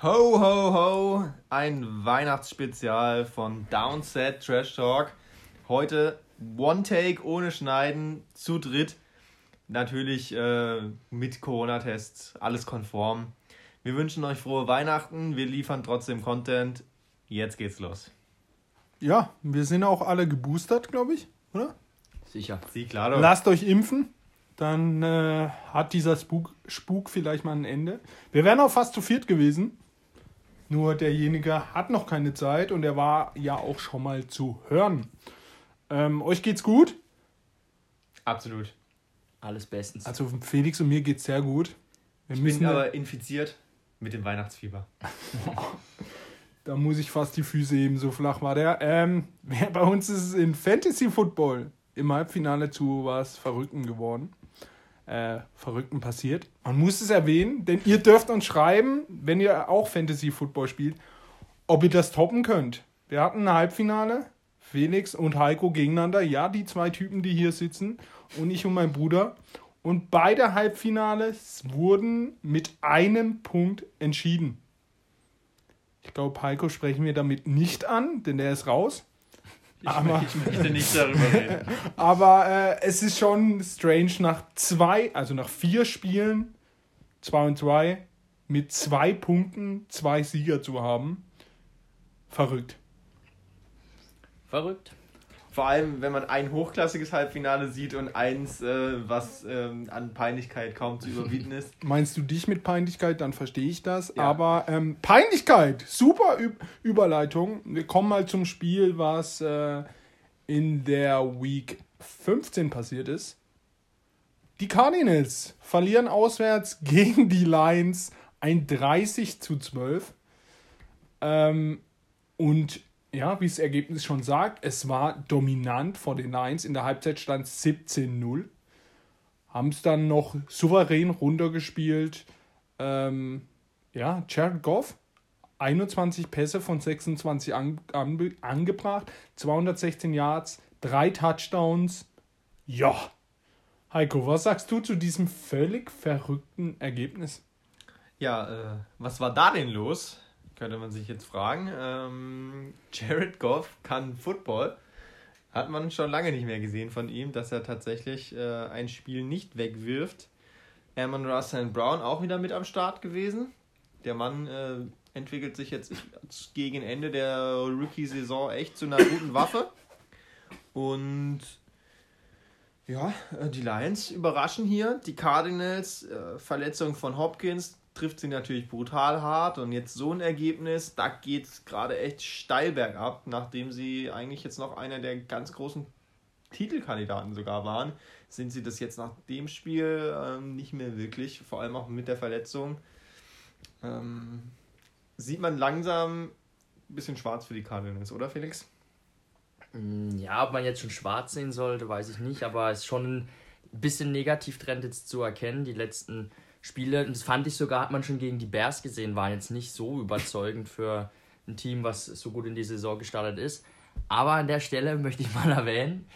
Ho, ho, ho! Ein Weihnachtsspezial von Downset Trash Talk. Heute One Take ohne Schneiden, zu dritt. Natürlich äh, mit Corona-Tests, alles konform. Wir wünschen euch frohe Weihnachten. Wir liefern trotzdem Content. Jetzt geht's los. Ja, wir sind auch alle geboostert, glaube ich, oder? Sicher. Sie, klar doch. Lasst euch impfen, dann äh, hat dieser Spuk, Spuk vielleicht mal ein Ende. Wir wären auch fast zu viert gewesen. Nur derjenige hat noch keine Zeit und er war ja auch schon mal zu hören. Ähm, euch geht's gut? Absolut. Alles bestens. Also Felix und mir geht's sehr gut. Wir ich bin aber infiziert mit dem Weihnachtsfieber. da muss ich fast die Füße heben, so flach war der. Ähm, bei uns ist es in Fantasy Football im Halbfinale zu was Verrückten geworden äh, Verrückten passiert. Man muss es erwähnen, denn ihr dürft uns schreiben, wenn ihr auch Fantasy Football spielt, ob ihr das toppen könnt. Wir hatten ein Halbfinale, Felix und Heiko gegeneinander, ja, die zwei Typen, die hier sitzen, und ich und mein Bruder. Und beide Halbfinales wurden mit einem Punkt entschieden. Ich glaube, Heiko sprechen wir damit nicht an, denn der ist raus. Ich, aber, ich möchte nicht darüber reden. aber äh, es ist schon strange, nach zwei, also nach vier Spielen, zwei und zwei, mit zwei Punkten zwei Sieger zu haben. Verrückt. Verrückt. Vor allem, wenn man ein hochklassiges Halbfinale sieht und eins, äh, was ähm, an Peinlichkeit kaum zu überbieten ist. Meinst du dich mit Peinlichkeit, dann verstehe ich das. Ja. Aber ähm, Peinlichkeit, super Ü Überleitung. Wir kommen mal zum Spiel, was äh, in der Week 15 passiert ist. Die Cardinals verlieren auswärts gegen die Lions ein 30 zu 12. Ähm, und ja, wie das Ergebnis schon sagt, es war dominant vor den Lions. In der Halbzeit stand 17-0. Haben es dann noch souverän runtergespielt. Ähm, ja, Jared Goff, 21 Pässe von 26 an, an, angebracht, 216 Yards, drei Touchdowns. Ja. Heiko, was sagst du zu diesem völlig verrückten Ergebnis? Ja, äh, was war da denn los? Könnte man sich jetzt fragen. Ähm, Jared Goff kann Football. Hat man schon lange nicht mehr gesehen von ihm, dass er tatsächlich äh, ein Spiel nicht wegwirft. Amon Russell Brown auch wieder mit am Start gewesen. Der Mann äh, entwickelt sich jetzt gegen Ende der Rookie-Saison echt zu einer guten Waffe. Und ja, äh, die Lions überraschen hier. Die Cardinals, äh, Verletzung von Hopkins, trifft sie natürlich brutal hart und jetzt so ein Ergebnis, da geht es gerade echt steil bergab, nachdem sie eigentlich jetzt noch einer der ganz großen Titelkandidaten sogar waren, sind sie das jetzt nach dem Spiel ähm, nicht mehr wirklich, vor allem auch mit der Verletzung. Ähm, sieht man langsam ein bisschen schwarz für die Cardinals, oder Felix? Mm, ja, ob man jetzt schon schwarz sehen sollte, weiß ich nicht, aber es ist schon ein bisschen Negativtrend jetzt zu erkennen. Die letzten Spiele, und das fand ich sogar, hat man schon gegen die Bears gesehen, waren jetzt nicht so überzeugend für ein Team, was so gut in die Saison gestartet ist. Aber an der Stelle möchte ich mal erwähnen,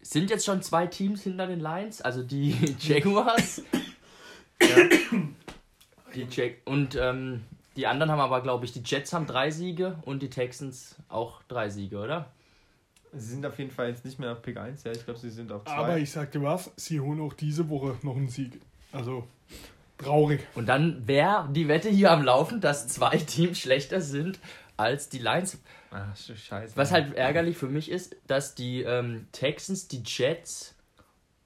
sind jetzt schon zwei Teams hinter den Lions, also die Jaguars. ja. Die Jag und ähm, die anderen haben aber, glaube ich, die Jets haben drei Siege und die Texans auch drei Siege, oder? Sie sind auf jeden Fall jetzt nicht mehr auf Pick 1, ja. Ich glaube, sie sind auf 2. Aber ich sagte was, sie holen auch diese Woche noch einen Sieg. Also traurig. Und dann wäre die Wette hier am Laufen, dass zwei Teams schlechter sind als die Lions. Ach, scheiße. Was halt ärgerlich für mich ist, dass die ähm, Texans, die Jets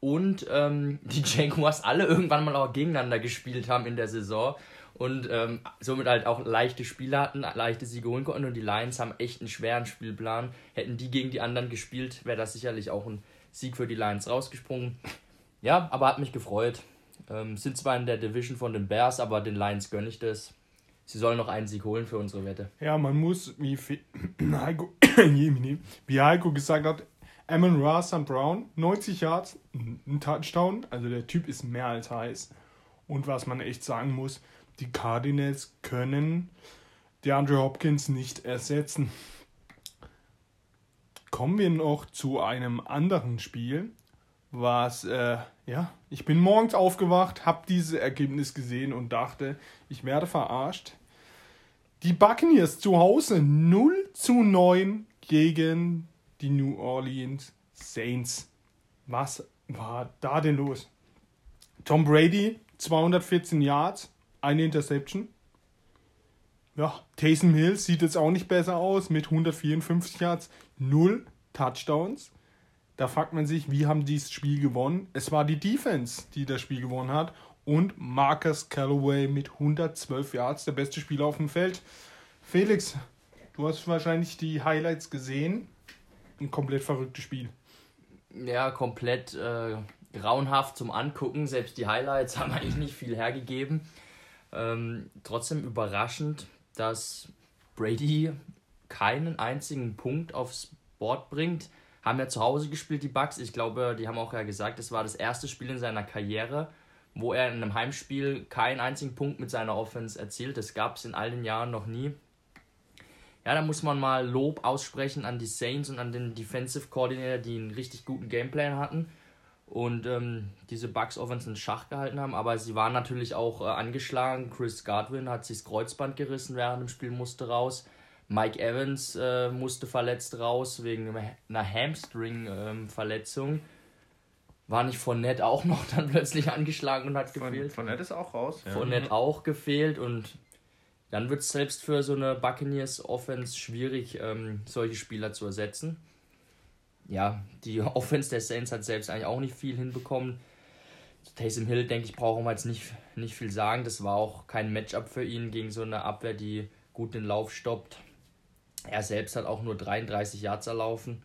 und ähm, die Jaguars alle irgendwann mal auch gegeneinander gespielt haben in der Saison und ähm, somit halt auch leichte Spiele hatten, leichte Siege holen konnten und die Lions haben echt einen schweren Spielplan. Hätten die gegen die anderen gespielt, wäre das sicherlich auch ein Sieg für die Lions rausgesprungen. Ja, aber hat mich gefreut. Ähm, sind zwar in der Division von den Bears, aber den Lions gönne ich das. Sie sollen noch einen Sieg holen für unsere Wette. Ja, man muss, wie Heiko, wie Heiko gesagt hat, Amon und Brown, 90 Yards, ein Touchdown. Also der Typ ist mehr als heiß. Und was man echt sagen muss, die Cardinals können DeAndre Hopkins nicht ersetzen. Kommen wir noch zu einem anderen Spiel was, äh, ja, ich bin morgens aufgewacht, habe dieses Ergebnis gesehen und dachte, ich werde verarscht. Die Buccaneers zu Hause 0 zu 9 gegen die New Orleans Saints. Was war da denn los? Tom Brady, 214 Yards, eine Interception. Ja, Taysom Hill sieht jetzt auch nicht besser aus mit 154 Yards, 0 Touchdowns. Da fragt man sich, wie haben die das Spiel gewonnen? Es war die Defense, die das Spiel gewonnen hat. Und Marcus Callaway mit 112 Yards, der beste Spieler auf dem Feld. Felix, du hast wahrscheinlich die Highlights gesehen. Ein komplett verrücktes Spiel. Ja, komplett äh, grauenhaft zum Angucken. Selbst die Highlights haben eigentlich nicht viel hergegeben. Ähm, trotzdem überraschend, dass Brady keinen einzigen Punkt aufs Board bringt. Haben ja zu Hause gespielt, die Bucks. Ich glaube, die haben auch ja gesagt, es war das erste Spiel in seiner Karriere, wo er in einem Heimspiel keinen einzigen Punkt mit seiner Offense erzielt. Das gab es in all den Jahren noch nie. Ja, da muss man mal Lob aussprechen an die Saints und an den Defensive Coordinator, die einen richtig guten Gameplan hatten und ähm, diese Bugs Offense in Schach gehalten haben. Aber sie waren natürlich auch äh, angeschlagen. Chris Godwin hat sich das Kreuzband gerissen während dem Spiel, musste raus. Mike Evans äh, musste verletzt raus wegen einer Hamstring-Verletzung. Ähm, war nicht von Nett auch noch dann plötzlich angeschlagen und hat gefehlt? Von Nett ist auch raus. Ja. Von Nett auch gefehlt und dann wird es selbst für so eine Buccaneers Offense schwierig, ähm, solche Spieler zu ersetzen ja, die Offense der Saints hat selbst eigentlich auch nicht viel hinbekommen. Taysom Hill, denke ich, brauchen wir jetzt nicht, nicht viel sagen. Das war auch kein Matchup für ihn gegen so eine Abwehr, die gut den Lauf stoppt. Er selbst hat auch nur 33 Yards erlaufen.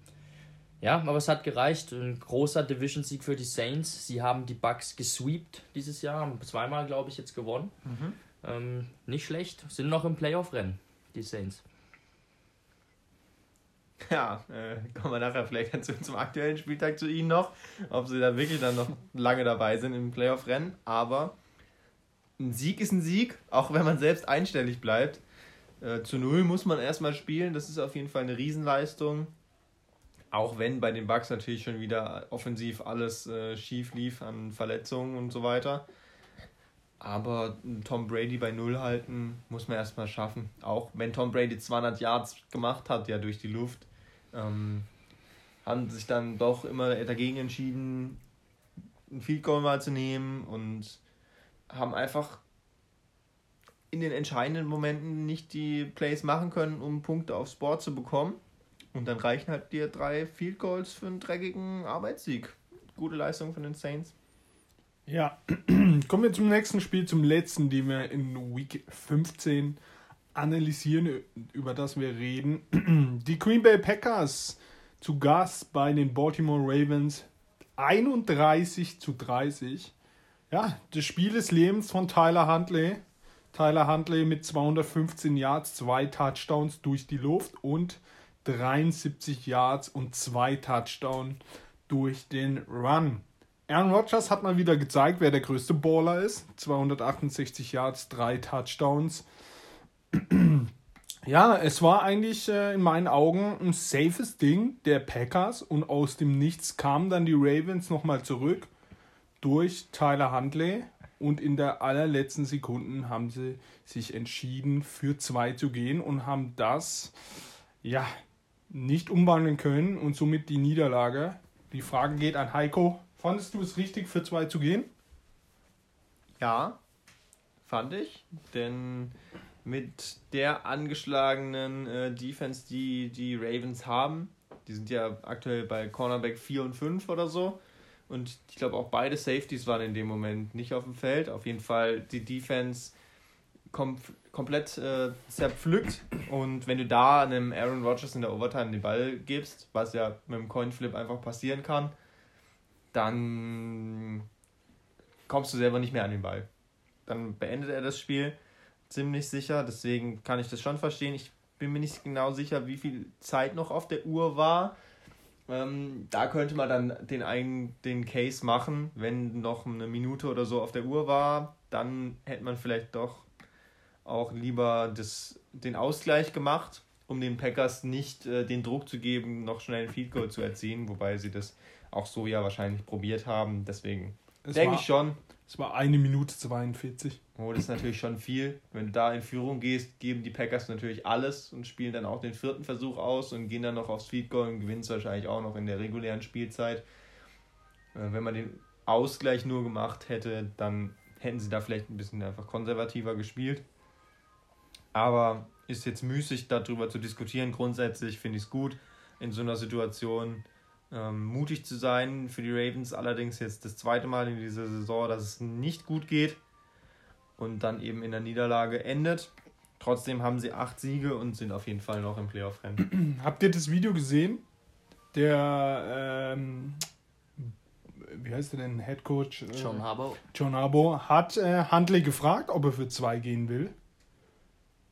Ja, aber es hat gereicht. Ein großer Division-Sieg für die Saints. Sie haben die Bucks gesweept dieses Jahr, haben zweimal, glaube ich, jetzt gewonnen. Mhm. Ähm, nicht schlecht. Sind noch im Playoff-Rennen, die Saints. Ja, äh, kommen wir nachher vielleicht dazu, zum aktuellen Spieltag zu Ihnen noch, ob sie da wirklich dann noch lange dabei sind im Playoff-Rennen. Aber ein Sieg ist ein Sieg, auch wenn man selbst einstellig bleibt. Äh, zu Null muss man erstmal spielen, das ist auf jeden Fall eine Riesenleistung. Auch wenn bei den Bucks natürlich schon wieder offensiv alles äh, schief lief an Verletzungen und so weiter. Aber Tom Brady bei Null halten muss man erstmal schaffen. Auch wenn Tom Brady 200 Yards gemacht hat, ja durch die Luft, ähm, haben sich dann doch immer dagegen entschieden, ein Field Goal mal zu nehmen und haben einfach in den entscheidenden Momenten nicht die Plays machen können, um Punkte aufs Board zu bekommen. Und dann reichen halt dir drei Field Goals für einen dreckigen Arbeitssieg. Gute Leistung von den Saints. Ja, kommen wir zum nächsten Spiel, zum letzten, den wir in Week 15 analysieren, über das wir reden. Die Green Bay Packers zu Gast bei den Baltimore Ravens 31 zu 30. Ja, das Spiel des Lebens von Tyler Huntley. Tyler Huntley mit 215 Yards, zwei Touchdowns durch die Luft und 73 Yards und zwei Touchdowns durch den Run. Aaron Rodgers hat mal wieder gezeigt, wer der größte Baller ist. 268 Yards, drei Touchdowns. Ja, es war eigentlich äh, in meinen Augen ein safes Ding der Packers und aus dem Nichts kamen dann die Ravens nochmal zurück durch Tyler Huntley und in der allerletzten Sekunden haben sie sich entschieden für zwei zu gehen und haben das ja nicht umwandeln können und somit die Niederlage. Die Frage geht an Heiko. Fandest du es richtig für zwei zu gehen? Ja, fand ich, denn mit der angeschlagenen äh, Defense, die die Ravens haben. Die sind ja aktuell bei Cornerback 4 und 5 oder so. Und ich glaube auch beide Safeties waren in dem Moment nicht auf dem Feld. Auf jeden Fall die Defense kom komplett äh, zerpflückt. Und wenn du da einem Aaron Rodgers in der Overtime den Ball gibst, was ja mit dem Coinflip einfach passieren kann, dann kommst du selber nicht mehr an den Ball. Dann beendet er das Spiel ziemlich sicher, deswegen kann ich das schon verstehen. Ich bin mir nicht genau sicher, wie viel Zeit noch auf der Uhr war. Ähm, da könnte man dann den, einen, den Case machen, wenn noch eine Minute oder so auf der Uhr war, dann hätte man vielleicht doch auch lieber das, den Ausgleich gemacht, um den Packers nicht äh, den Druck zu geben, noch schnell ein Field Goal zu erzielen, wobei sie das auch so ja wahrscheinlich probiert haben. Deswegen Denke ich schon. Es war eine Minute 42. Oh, das ist natürlich schon viel. Wenn du da in Führung gehst, geben die Packers natürlich alles und spielen dann auch den vierten Versuch aus und gehen dann noch aufs Feed Goal und gewinnen es wahrscheinlich auch noch in der regulären Spielzeit. Äh, wenn man den Ausgleich nur gemacht hätte, dann hätten sie da vielleicht ein bisschen einfach konservativer gespielt. Aber ist jetzt müßig, darüber zu diskutieren. Grundsätzlich finde ich es gut, in so einer Situation ähm, mutig zu sein. Für die Ravens allerdings jetzt das zweite Mal in dieser Saison, dass es nicht gut geht und dann eben in der Niederlage endet. Trotzdem haben sie acht Siege und sind auf jeden Fall noch im Playoff-Rennen. Habt ihr das Video gesehen? Der, ähm, wie heißt der denn, Head Coach? John Harbaugh. John Harbaugh hat äh, Huntley gefragt, ob er für zwei gehen will.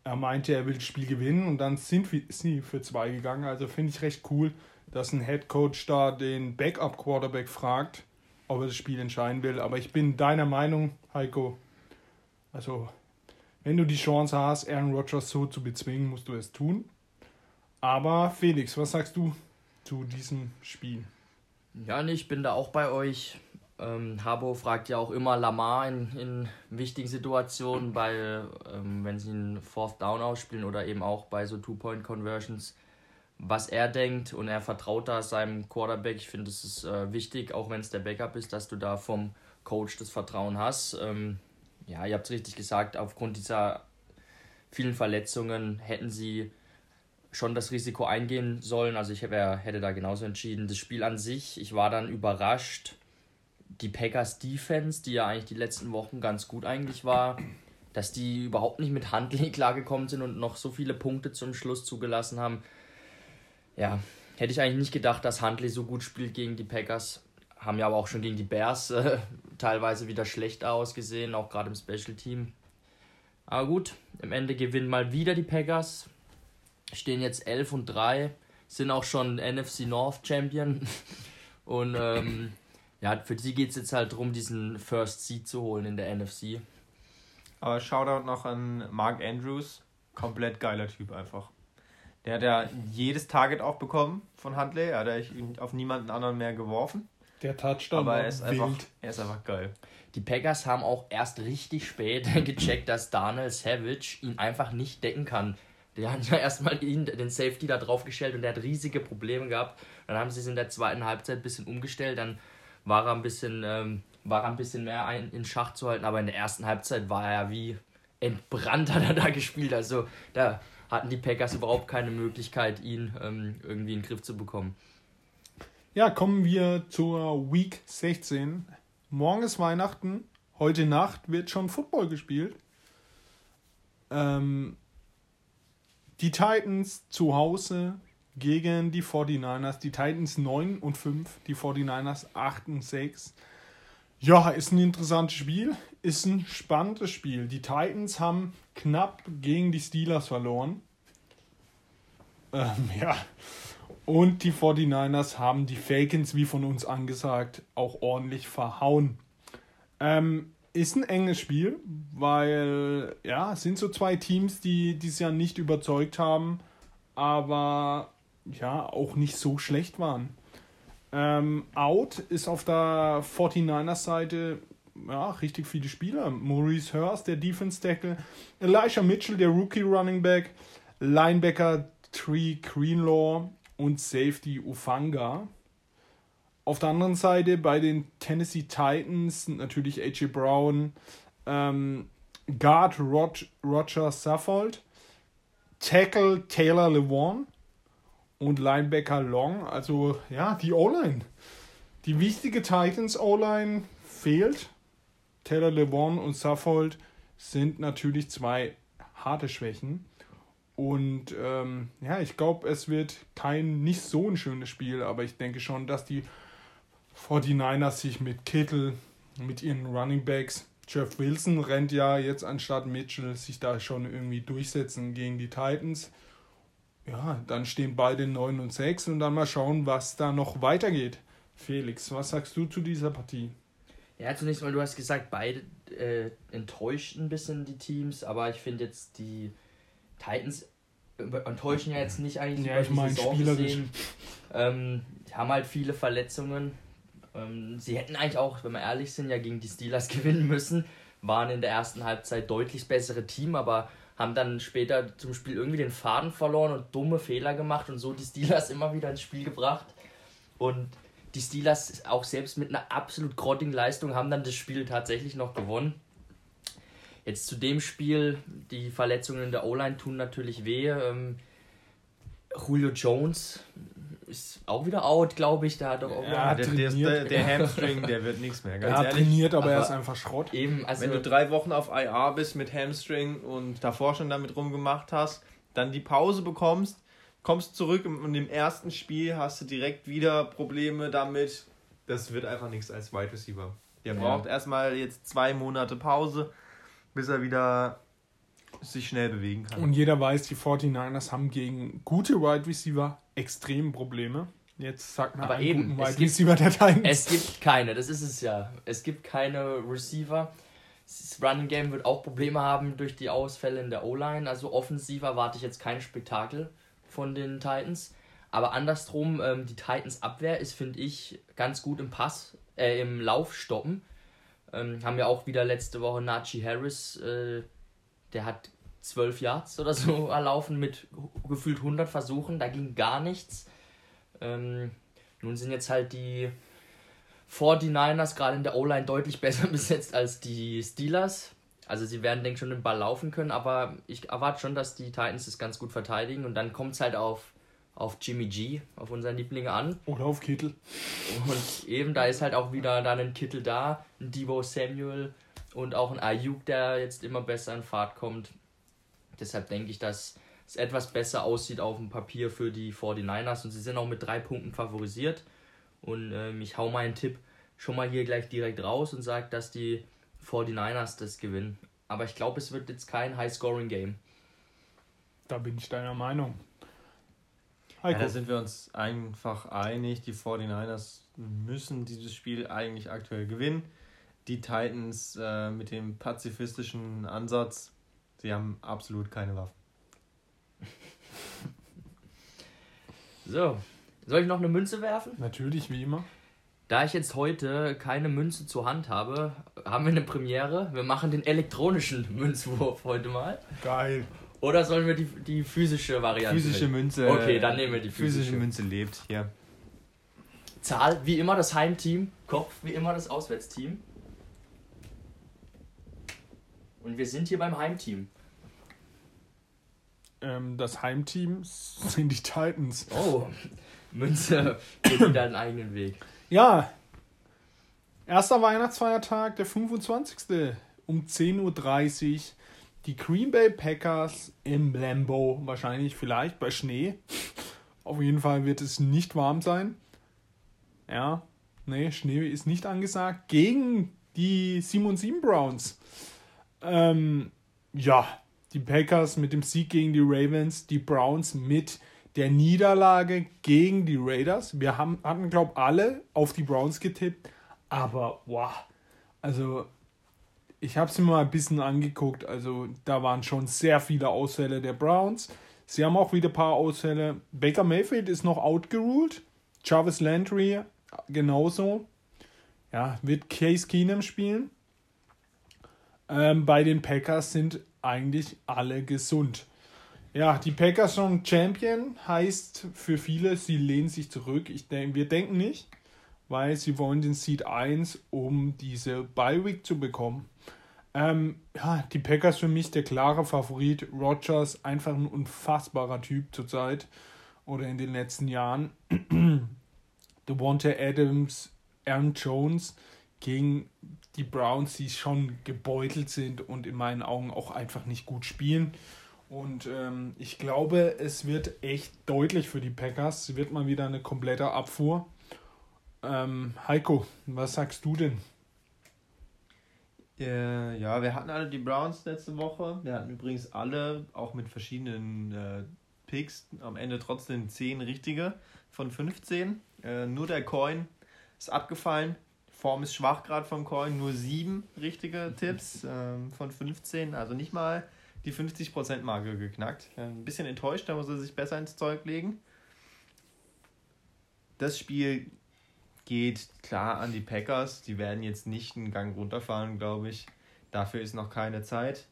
Er meinte, er will das Spiel gewinnen und dann sind sie für zwei gegangen. Also finde ich recht cool, dass ein Head Coach da den Backup Quarterback fragt, ob er das Spiel entscheiden will. Aber ich bin deiner Meinung, Heiko. Also, wenn du die Chance hast, Aaron Rodgers so zu bezwingen, musst du es tun. Aber Felix, was sagst du zu diesem Spiel? Ja, ich bin da auch bei euch. Ähm, Habo fragt ja auch immer Lamar in, in wichtigen Situationen, bei, ähm, wenn sie einen Fourth Down ausspielen oder eben auch bei so Two-Point-Conversions, was er denkt und er vertraut da seinem Quarterback. Ich finde, es ist äh, wichtig, auch wenn es der Backup ist, dass du da vom Coach das Vertrauen hast. Ähm, ja, ihr habt es richtig gesagt, aufgrund dieser vielen Verletzungen hätten sie schon das Risiko eingehen sollen. Also ich wär, hätte da genauso entschieden. Das Spiel an sich, ich war dann überrascht, die Packers Defense, die ja eigentlich die letzten Wochen ganz gut eigentlich war, dass die überhaupt nicht mit Handley klargekommen sind und noch so viele Punkte zum Schluss zugelassen haben. Ja, hätte ich eigentlich nicht gedacht, dass Handley so gut spielt gegen die Packers. Haben ja aber auch schon gegen die Bears äh, teilweise wieder schlecht ausgesehen, auch gerade im Special Team. Aber gut, im Ende gewinnen mal wieder die Packers. Stehen jetzt 11 und 3, sind auch schon NFC North Champion. Und ähm, ja, für sie geht es jetzt halt darum, diesen First Seed zu holen in der NFC. Aber Shoutout noch an Mark Andrews. Komplett geiler Typ einfach. Der hat ja jedes Target auch bekommen von Huntley. Er hat ja auf niemanden anderen mehr geworfen. Der Touchdown Aber er ist, einfach, er ist einfach geil. Die Packers haben auch erst richtig spät gecheckt, dass Daniel Savage ihn einfach nicht decken kann. Die haben ja erstmal ihn, den Safety da draufgestellt und der hat riesige Probleme gehabt. Dann haben sie es in der zweiten Halbzeit ein bisschen umgestellt. Dann war er ein bisschen, ähm, war er ein bisschen mehr ein, in Schach zu halten, aber in der ersten Halbzeit war er ja wie entbrannt hat er da gespielt. Also da hatten die Packers überhaupt keine Möglichkeit, ihn ähm, irgendwie in den Griff zu bekommen. Ja, kommen wir zur Week 16. Morgen ist Weihnachten, heute Nacht wird schon Football gespielt. Ähm, die Titans zu Hause gegen die 49ers. Die Titans 9 und 5, die 49ers 8 und 6. Ja, ist ein interessantes Spiel, ist ein spannendes Spiel. Die Titans haben knapp gegen die Steelers verloren. Ähm, ja. Und die 49ers haben die Falcons, wie von uns angesagt, auch ordentlich verhauen. Ähm, ist ein enges Spiel, weil ja, sind so zwei Teams, die dieses Jahr nicht überzeugt haben, aber ja, auch nicht so schlecht waren. Ähm, out ist auf der 49ers Seite ja, richtig viele Spieler. Maurice Hurst, der Defense Tackle, Elisha Mitchell, der Rookie Running Back, Linebacker Tree Greenlaw und Safety Ufanga. Auf der anderen Seite bei den Tennessee Titans natürlich AJ Brown, ähm, Guard Rog Roger Saffold, Tackle Taylor Lewan, und Linebacker Long. Also ja, die O-Line. Die wichtige Titans O-Line fehlt. Taylor Levon und Suffold sind natürlich zwei harte Schwächen. Und ähm, ja, ich glaube, es wird kein nicht so ein schönes Spiel, aber ich denke schon, dass die 49ers sich mit Kittel, mit ihren Running Backs, Jeff Wilson rennt ja jetzt anstatt Mitchell, sich da schon irgendwie durchsetzen gegen die Titans ja, dann stehen beide 9 und 6 und dann mal schauen, was da noch weitergeht. Felix, was sagst du zu dieser Partie? Ja, zunächst mal, du hast gesagt, beide äh, enttäuscht ein bisschen die Teams, aber ich finde jetzt die Titans enttäuschen ja jetzt nicht eigentlich ja, über ich die Saison gesehen. Ähm, die haben halt viele Verletzungen, Ähm, sie hätten eigentlich auch, wenn wir ehrlich sind, ja gegen die Steelers gewinnen müssen. Waren in der ersten Halbzeit deutlich bessere Team, aber haben dann später zum Spiel irgendwie den Faden verloren und dumme Fehler gemacht und so die Steelers immer wieder ins Spiel gebracht. Und die Steelers auch selbst mit einer absolut grottigen Leistung haben dann das Spiel tatsächlich noch gewonnen. Jetzt zu dem Spiel, die Verletzungen in der O-Line tun natürlich weh. Ähm, Julio Jones ist auch wieder out, glaube ich. Der hat doch auch ja, der, der, der, der, Hamstring, der wird nichts mehr. Ganz er hat trainiert, aber, aber, er ist einfach Schrott. Eben, also Wenn du drei Wochen auf IR bist mit Hamstring und davor schon damit rumgemacht hast, dann die Pause bekommst, kommst zurück und im ersten Spiel hast du direkt wieder Probleme damit. Das wird einfach nichts als Wide Receiver. Der ja. braucht erstmal jetzt zwei Monate Pause bis er wieder sich schnell bewegen kann. Und jeder weiß, die 49ers haben gegen gute Wide Receiver extrem Probleme. Jetzt sagt man Aber einen eben, guten Wide Receiver der Titans. Es gibt keine, das ist es ja. Es gibt keine Receiver. Das Running Game wird auch Probleme haben durch die Ausfälle in der O-Line. Also offensiv erwarte ich jetzt kein Spektakel von den Titans. Aber andersrum, ähm, die Titans Abwehr ist, finde ich, ganz gut im Pass, äh, im Lauf stoppen. Ähm, haben ja auch wieder letzte Woche Najee Harris, äh, der hat 12 Yards oder so erlaufen mit gefühlt 100 Versuchen, da ging gar nichts. Ähm, nun sind jetzt halt die 49ers gerade in der O-Line deutlich besser besetzt als die Steelers. Also sie werden, denke ich, schon den Ball laufen können, aber ich erwarte schon, dass die Titans das ganz gut verteidigen und dann kommt es halt auf auf Jimmy G, auf unseren Liebling an. Oder auf Kittel. Und eben, da ist halt auch wieder dann ein Kittel da, ein Debo Samuel und auch ein Ayuk, der jetzt immer besser in Fahrt kommt. Deshalb denke ich, dass es etwas besser aussieht auf dem Papier für die 49ers und sie sind auch mit drei Punkten favorisiert. Und ähm, ich hau meinen Tipp schon mal hier gleich direkt raus und sage, dass die 49ers das gewinnen. Aber ich glaube, es wird jetzt kein High-Scoring-Game. Da bin ich deiner Meinung. Ja, da sind wir uns einfach einig. Die 49ers müssen dieses Spiel eigentlich aktuell gewinnen. Die Titans äh, mit dem pazifistischen Ansatz, sie haben absolut keine Waffen. so, soll ich noch eine Münze werfen? Natürlich, wie immer. Da ich jetzt heute keine Münze zur Hand habe, haben wir eine Premiere. Wir machen den elektronischen Münzwurf heute mal. Geil. Oder sollen wir die, die physische Variante Physische nehmen? Münze. Okay, dann nehmen wir die physische. Physische Münze lebt hier. Zahl, wie immer das Heimteam. Kopf, wie immer das Auswärtsteam. Und wir sind hier beim Heimteam. Ähm, das Heimteam sind die Titans. Oh, Münze geht wieder einen eigenen Weg. Ja. Erster Weihnachtsfeiertag, der 25. um 10.30 Uhr die Green Bay Packers im Lambo, wahrscheinlich vielleicht bei Schnee. Auf jeden Fall wird es nicht warm sein. Ja, nee, Schnee ist nicht angesagt. Gegen die 7 und 7 Browns. Ähm, ja, die Packers mit dem Sieg gegen die Ravens, die Browns mit der Niederlage gegen die Raiders. Wir haben, hatten, glaube ich, alle auf die Browns getippt. Aber, wow, also ich habe es mir mal ein bisschen angeguckt. Also da waren schon sehr viele Ausfälle der Browns. Sie haben auch wieder ein paar Ausfälle. Baker Mayfield ist noch outgeruled. Jarvis Landry genauso. Ja, wird Case Keenum spielen. Ähm, bei den Packers sind eigentlich alle gesund. Ja, die Packers schon Champion heißt für viele, sie lehnen sich zurück. Ich denke, wir denken nicht, weil sie wollen den Seed 1, um diese Bye Week zu bekommen. Ähm, ja, die Packers für mich der klare Favorit. Rogers, einfach ein unfassbarer Typ zurzeit oder in den letzten Jahren. Devonta Adams, Aaron Jones gegen die Browns, die schon gebeutelt sind und in meinen Augen auch einfach nicht gut spielen. Und ähm, ich glaube, es wird echt deutlich für die Packers. Es wird mal wieder eine komplette Abfuhr. Ähm, Heiko, was sagst du denn? Äh, ja, wir hatten alle die Browns letzte Woche. Wir hatten übrigens alle, auch mit verschiedenen äh, Picks, am Ende trotzdem 10 richtige von 15. Äh, nur der Coin ist abgefallen. Form ist schwach gerade vom Coin. Nur 7 richtige Tipps ähm, von 15. Also nicht mal die 50%-Marke geknackt. Äh, ein bisschen enttäuscht, da muss er sich besser ins Zeug legen. Das Spiel geht klar an die Packers. Die werden jetzt nicht einen Gang runterfahren, glaube ich. Dafür ist noch keine Zeit.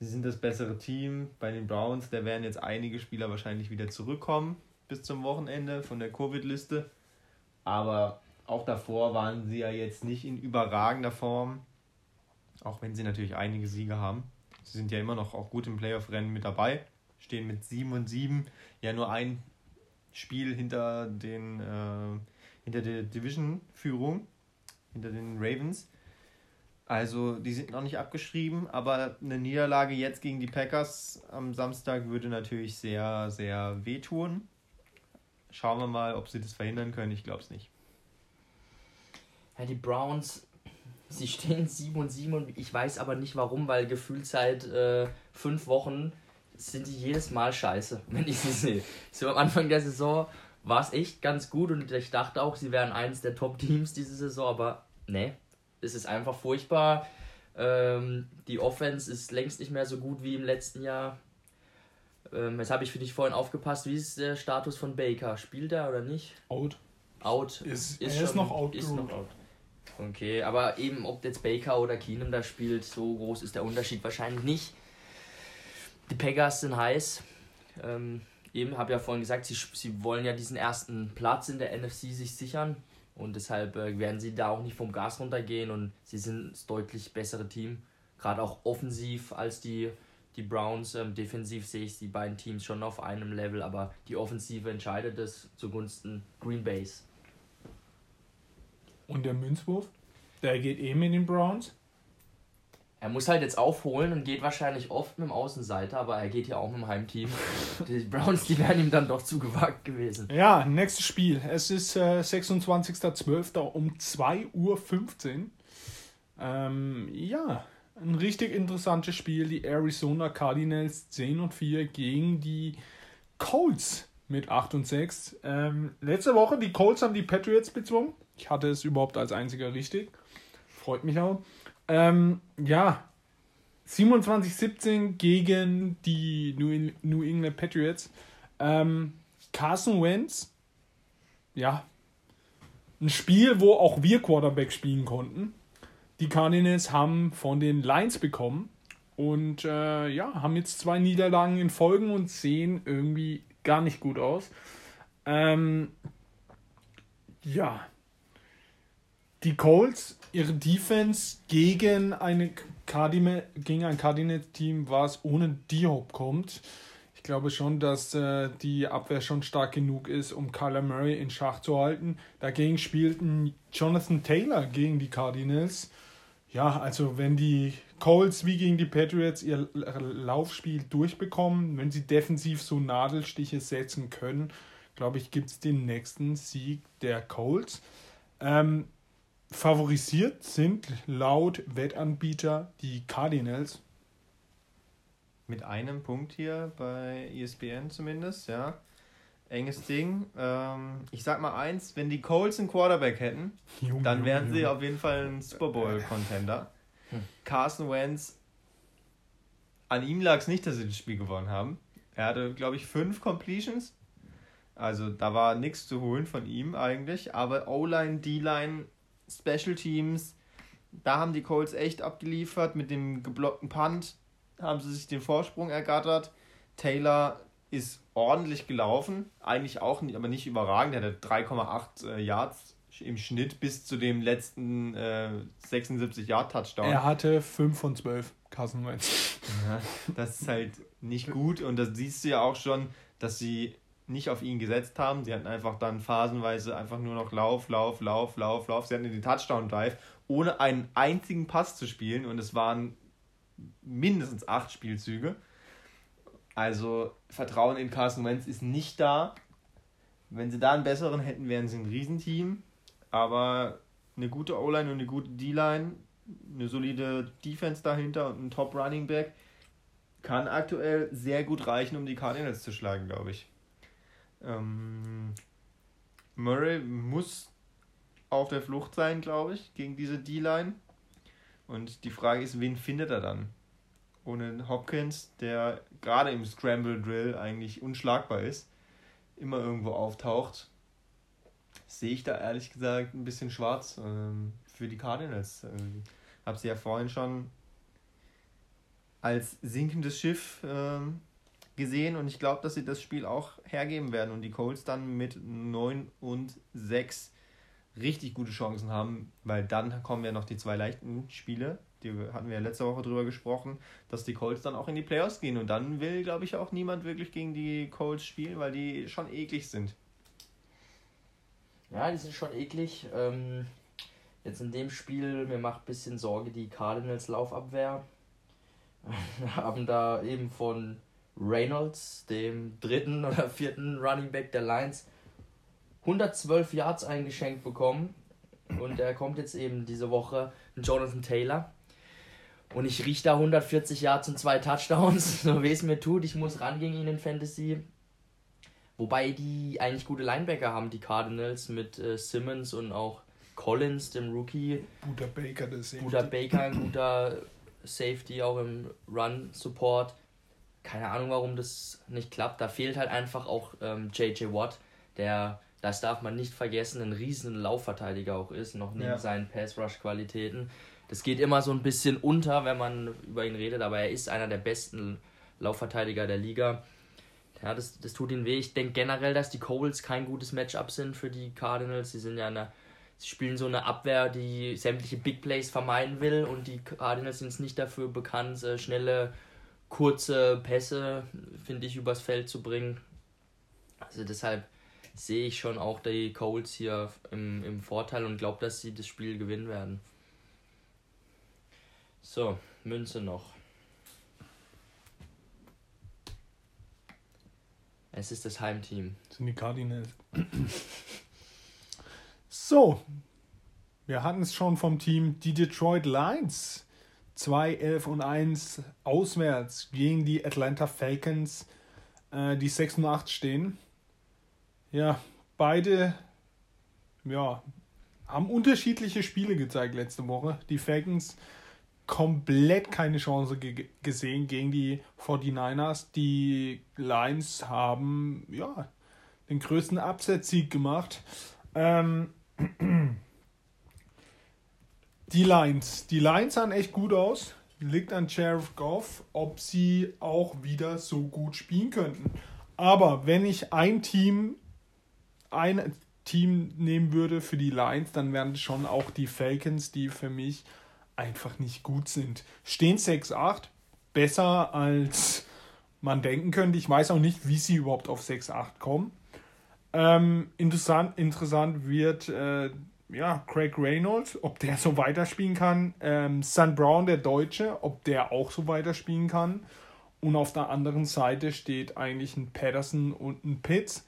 Sie sind das bessere Team. Bei den Browns, da werden jetzt einige Spieler wahrscheinlich wieder zurückkommen bis zum Wochenende von der Covid-Liste. Aber auch davor waren sie ja jetzt nicht in überragender Form. Auch wenn sie natürlich einige Siege haben. Sie sind ja immer noch auch gut im Playoff-Rennen mit dabei. Stehen mit 7 und 7. Ja, nur ein Spiel hinter den äh, hinter der Division-Führung, hinter den Ravens. Also die sind noch nicht abgeschrieben, aber eine Niederlage jetzt gegen die Packers am Samstag würde natürlich sehr, sehr wehtun. Schauen wir mal, ob sie das verhindern können. Ich glaube es nicht. Ja, die Browns, sie stehen 7 und 7 und ich weiß aber nicht warum, weil gefühlt seit äh, fünf Wochen sind die jedes Mal scheiße, wenn ich sie sehe. So am Anfang der Saison war es echt ganz gut und ich dachte auch, sie wären eines der Top-Teams diese Saison, aber ne, es ist einfach furchtbar. Ähm, die Offense ist längst nicht mehr so gut wie im letzten Jahr. Ähm, jetzt habe ich für dich vorhin aufgepasst, wie ist der Status von Baker? Spielt er oder nicht? Out. Out. Ist, ist er schon, ist noch out. Ist noch out. Okay, aber eben ob jetzt Baker oder Keenum da spielt, so groß ist der Unterschied wahrscheinlich nicht. Die Packers sind heiß. Ähm, eben, habe ja vorhin gesagt, sie, sie wollen ja diesen ersten Platz in der NFC sich sichern. Und deshalb äh, werden sie da auch nicht vom Gas runtergehen und sie sind das deutlich bessere Team. Gerade auch offensiv als die, die Browns. Ähm, defensiv sehe ich die beiden Teams schon auf einem Level, aber die Offensive entscheidet es zugunsten Green Base. Und der Münzwurf? Der geht eben in den Browns. Er muss halt jetzt aufholen und geht wahrscheinlich oft mit dem Außenseiter, aber er geht ja auch mit dem Heimteam. die Browns, die wären ihm dann doch zu gewagt gewesen. Ja, nächstes Spiel. Es ist äh, 26.12. um 2.15 Uhr. Ähm, ja, ein richtig interessantes Spiel. Die Arizona Cardinals 10 und 4 gegen die Colts mit 8 und 6. Ähm, letzte Woche, die Colts haben die Patriots bezwungen. Ich hatte es überhaupt als einziger richtig. Freut mich auch. Ähm, ja, 27-17 gegen die New, England Patriots. Ähm, Carson Wentz, ja, ein Spiel, wo auch wir Quarterback spielen konnten. Die Cardinals haben von den Lions bekommen und äh, ja, haben jetzt zwei Niederlagen in Folgen und sehen irgendwie gar nicht gut aus. Ähm, ja, die Colts, ihre Defense gegen, eine Cardinal, gegen ein Cardinals-Team, was ohne D-Hop kommt. Ich glaube schon, dass äh, die Abwehr schon stark genug ist, um Kyler Murray in Schach zu halten. Dagegen spielten Jonathan Taylor gegen die Cardinals. Ja, also wenn die Colts wie gegen die Patriots ihr Laufspiel durchbekommen, wenn sie defensiv so Nadelstiche setzen können, glaube ich, gibt es den nächsten Sieg der Colts. Ähm, Favorisiert sind laut Wettanbieter die Cardinals. Mit einem Punkt hier bei ESPN zumindest, ja. Enges Ding. Ähm, ich sag mal eins, wenn die Colts einen Quarterback hätten, Junge, dann wären sie auf jeden Fall ein Super Bowl-Contender. Hm. Carson Wentz, an ihm lag es nicht, dass sie das Spiel gewonnen haben. Er hatte, glaube ich, fünf Completions. Also da war nichts zu holen von ihm eigentlich. Aber O-Line, D-Line Special Teams, da haben die Colts echt abgeliefert. Mit dem geblockten Punt haben sie sich den Vorsprung ergattert. Taylor ist ordentlich gelaufen, eigentlich auch nicht, aber nicht überragend. Er hatte 3,8 äh, Yards im Schnitt bis zu dem letzten äh, 76 Yard Touchdown. Er hatte 5 von 12 Carson Wentz. Ja, das ist halt nicht gut und das siehst du ja auch schon, dass sie nicht auf ihn gesetzt haben. Sie hatten einfach dann phasenweise einfach nur noch Lauf, Lauf, Lauf, Lauf, Lauf. Sie hatten den Touchdown-Drive, ohne einen einzigen Pass zu spielen und es waren mindestens acht Spielzüge. Also Vertrauen in Carson Wentz ist nicht da. Wenn sie da einen besseren hätten, wären sie ein Riesenteam. Aber eine gute O-Line und eine gute D-Line, eine solide Defense dahinter und ein Top Running Back kann aktuell sehr gut reichen, um die Cardinals zu schlagen, glaube ich. Ähm, Murray muss auf der Flucht sein, glaube ich, gegen diese D-Line. Und die Frage ist, wen findet er dann? Ohne Hopkins, der gerade im Scramble Drill eigentlich unschlagbar ist, immer irgendwo auftaucht. sehe ich da ehrlich gesagt ein bisschen schwarz ähm, für die Cardinals. Ähm, habe sie ja vorhin schon als sinkendes Schiff ähm, gesehen und ich glaube, dass sie das Spiel auch hergeben werden und die Colts dann mit 9 und 6 richtig gute Chancen haben, weil dann kommen ja noch die zwei leichten Spiele, die hatten wir ja letzte Woche drüber gesprochen, dass die Colts dann auch in die Playoffs gehen und dann will, glaube ich, auch niemand wirklich gegen die Colts spielen, weil die schon eklig sind. Ja, die sind schon eklig. Ähm, jetzt in dem Spiel, mir macht ein bisschen Sorge die Cardinals Laufabwehr. Haben da eben von Reynolds, dem dritten oder vierten Running Back der Lions, 112 Yards eingeschenkt bekommen. Und er kommt jetzt eben diese Woche, Jonathan Taylor. Und ich rieche da 140 Yards und zwei Touchdowns, so wie es mir tut. Ich muss ran gegen ihn in Fantasy. Wobei die eigentlich gute Linebacker haben, die Cardinals mit äh, Simmons und auch Collins, dem Rookie. Buda Baker, der Safety. Buda Baker, ein guter Safety, auch im Run-Support. Keine Ahnung, warum das nicht klappt. Da fehlt halt einfach auch ähm, J.J. Watt, der, das darf man nicht vergessen, ein riesen Laufverteidiger auch ist, noch neben ja. seinen Pass-Rush-Qualitäten. Das geht immer so ein bisschen unter, wenn man über ihn redet, aber er ist einer der besten Laufverteidiger der Liga. Ja, das, das tut ihnen weh. Ich denke generell, dass die Coles kein gutes Matchup sind für die Cardinals. Sie sind ja eine, sie spielen so eine Abwehr, die sämtliche Big Plays vermeiden will und die Cardinals sind nicht dafür bekannt, äh, schnelle, kurze Pässe, finde ich, übers Feld zu bringen. Also deshalb sehe ich schon auch die Coles hier im, im Vorteil und glaube, dass sie das Spiel gewinnen werden. So, Münze noch. Es ist das Heimteam. Das sind die Cardinals. so, wir hatten es schon vom Team die Detroit Lions. 2, 11 und 1 auswärts gegen die Atlanta Falcons, äh, die 6 und 8 stehen. Ja, beide ja, haben unterschiedliche Spiele gezeigt letzte Woche. Die Falcons komplett keine Chance ge gesehen gegen die 49ers. Die Lions haben ja den größten Absetzsieg gemacht. Ähm, die Lions. Die Lions sahen echt gut aus. Liegt an Sheriff Goff, ob sie auch wieder so gut spielen könnten. Aber wenn ich ein Team, ein Team nehmen würde für die Lions, dann wären schon auch die Falcons, die für mich einfach nicht gut sind. Stehen 6-8 besser als man denken könnte. Ich weiß auch nicht, wie sie überhaupt auf 6-8 kommen. Ähm, interessant, interessant wird äh, ja, Craig Reynolds, ob der so weiterspielen kann. Ähm, Sun Brown, der Deutsche, ob der auch so weiterspielen kann. Und auf der anderen Seite steht eigentlich ein Patterson und ein Pitts.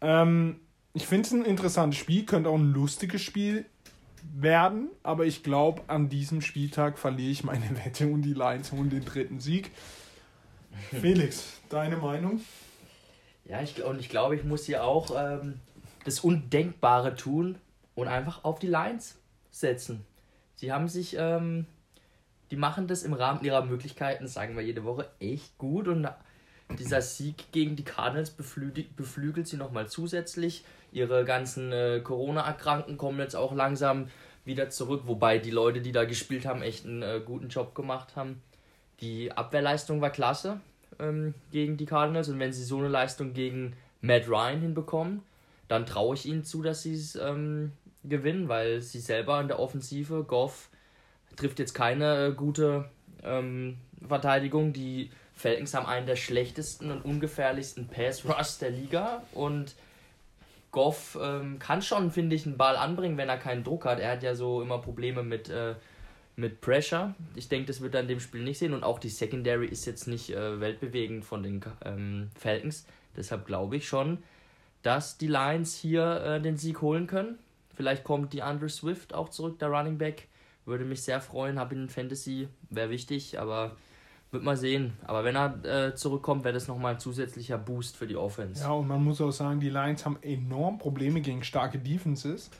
Ähm, ich finde es ein interessantes Spiel, könnte auch ein lustiges Spiel werden, aber ich glaube, an diesem Spieltag verliere ich meine Wette und die Lions holen den dritten Sieg. Felix, deine Meinung? Ja, ich, und ich glaube, ich muss hier auch ähm, das Undenkbare tun und einfach auf die Lions setzen. Sie haben sich, ähm, die machen das im Rahmen ihrer Möglichkeiten, sagen wir jede Woche, echt gut und dieser Sieg gegen die Cardinals beflügelt, beflügelt sie nochmal zusätzlich. Ihre ganzen äh, Corona-Erkrankten kommen jetzt auch langsam wieder zurück, wobei die Leute, die da gespielt haben, echt einen äh, guten Job gemacht haben. Die Abwehrleistung war klasse ähm, gegen die Cardinals und wenn sie so eine Leistung gegen Matt Ryan hinbekommen, dann traue ich ihnen zu, dass sie es ähm, gewinnen, weil sie selber in der Offensive, Goff trifft jetzt keine äh, gute ähm, Verteidigung, die Falcons haben einen der schlechtesten und ungefährlichsten Pass-Rush der Liga und Goff ähm, kann schon, finde ich, einen Ball anbringen, wenn er keinen Druck hat. Er hat ja so immer Probleme mit, äh, mit Pressure. Ich denke, das wird er in dem Spiel nicht sehen und auch die Secondary ist jetzt nicht äh, weltbewegend von den ähm, Falcons. Deshalb glaube ich schon, dass die Lions hier äh, den Sieg holen können. Vielleicht kommt die Andre Swift auch zurück, der Running Back. Würde mich sehr freuen, habe ihn in Fantasy, wäre wichtig, aber wird mal sehen. Aber wenn er äh, zurückkommt, wäre das nochmal ein zusätzlicher Boost für die Offense. Ja, und man muss auch sagen, die Lions haben enorm Probleme gegen starke Defenses.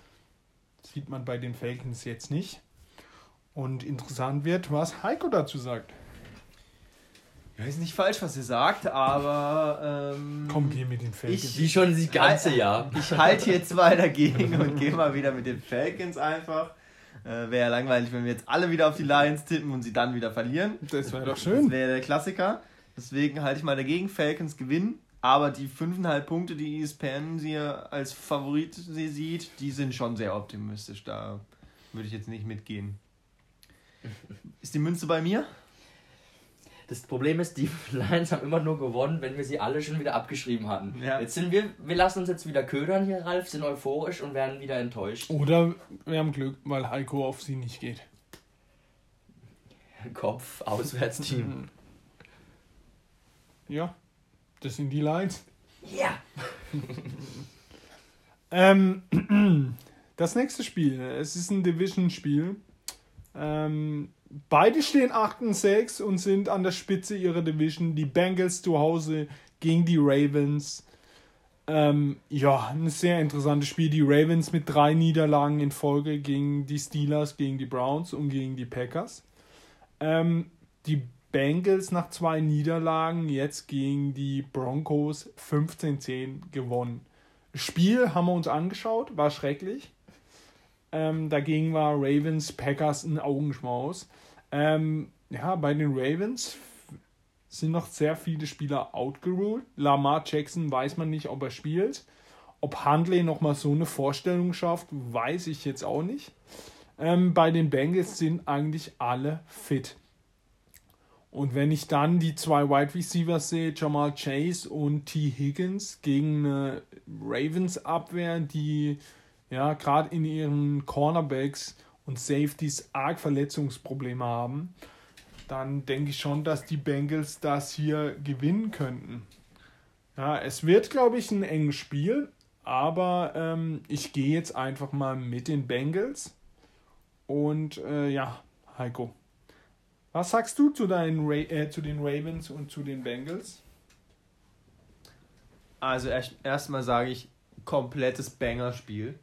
Das sieht man bei den Falcons jetzt nicht. Und interessant wird, was Heiko dazu sagt. Ja, ist nicht falsch, was ihr sagt, aber. Ähm, Komm, geh mit den Falcons. Ich, Wie schon das ganze Jahr. Ich halte jetzt mal dagegen und gehe mal wieder mit den Falcons einfach. Äh, wäre ja langweilig, wenn wir jetzt alle wieder auf die Lions tippen und sie dann wieder verlieren. Das wäre doch Das schön. wäre der Klassiker. Deswegen halte ich mal dagegen. Falcons gewinnen. Aber die 5,5 Punkte, die ESPN sie als Favorit sie sieht, die sind schon sehr optimistisch. Da würde ich jetzt nicht mitgehen. Ist die Münze bei mir? Das Problem ist, die Lions haben immer nur gewonnen, wenn wir sie alle schon wieder abgeschrieben hatten. Ja. Jetzt sind wir, wir lassen uns jetzt wieder ködern hier, Ralf, sind euphorisch und werden wieder enttäuscht. Oder wir haben Glück, weil Heiko auf sie nicht geht. Kopf, Auswärtsteam. Mhm. Ja, das sind die Lines. Ja! Ähm, das nächste Spiel, es ist ein Division-Spiel. Ähm, beide stehen 8 und 6 und sind an der Spitze ihrer Division. Die Bengals zu Hause gegen die Ravens. Ähm, ja, ein sehr interessantes Spiel. Die Ravens mit drei Niederlagen in Folge gegen die Steelers, gegen die Browns und gegen die Packers. Ähm, die Bengals nach zwei Niederlagen jetzt gegen die Broncos 15-10 gewonnen. Spiel haben wir uns angeschaut, war schrecklich. Ähm, dagegen war Ravens Packers ein Augenschmaus. Ähm, ja, bei den Ravens sind noch sehr viele Spieler outgeruled. Lamar Jackson weiß man nicht, ob er spielt. Ob Handley nochmal so eine Vorstellung schafft, weiß ich jetzt auch nicht. Ähm, bei den Bengals sind eigentlich alle fit. Und wenn ich dann die zwei Wide Receivers sehe, Jamal Chase und T. Higgins gegen eine Ravens Abwehr, die ja gerade in ihren Cornerbacks und Safeties arg Verletzungsprobleme haben, dann denke ich schon, dass die Bengals das hier gewinnen könnten. Ja, es wird, glaube ich, ein enges Spiel, aber ähm, ich gehe jetzt einfach mal mit den Bengals. Und äh, ja, Heiko, was sagst du zu, deinen Ra äh, zu den Ravens und zu den Bengals? Also erst- erstmal sage ich komplettes Banger-Spiel.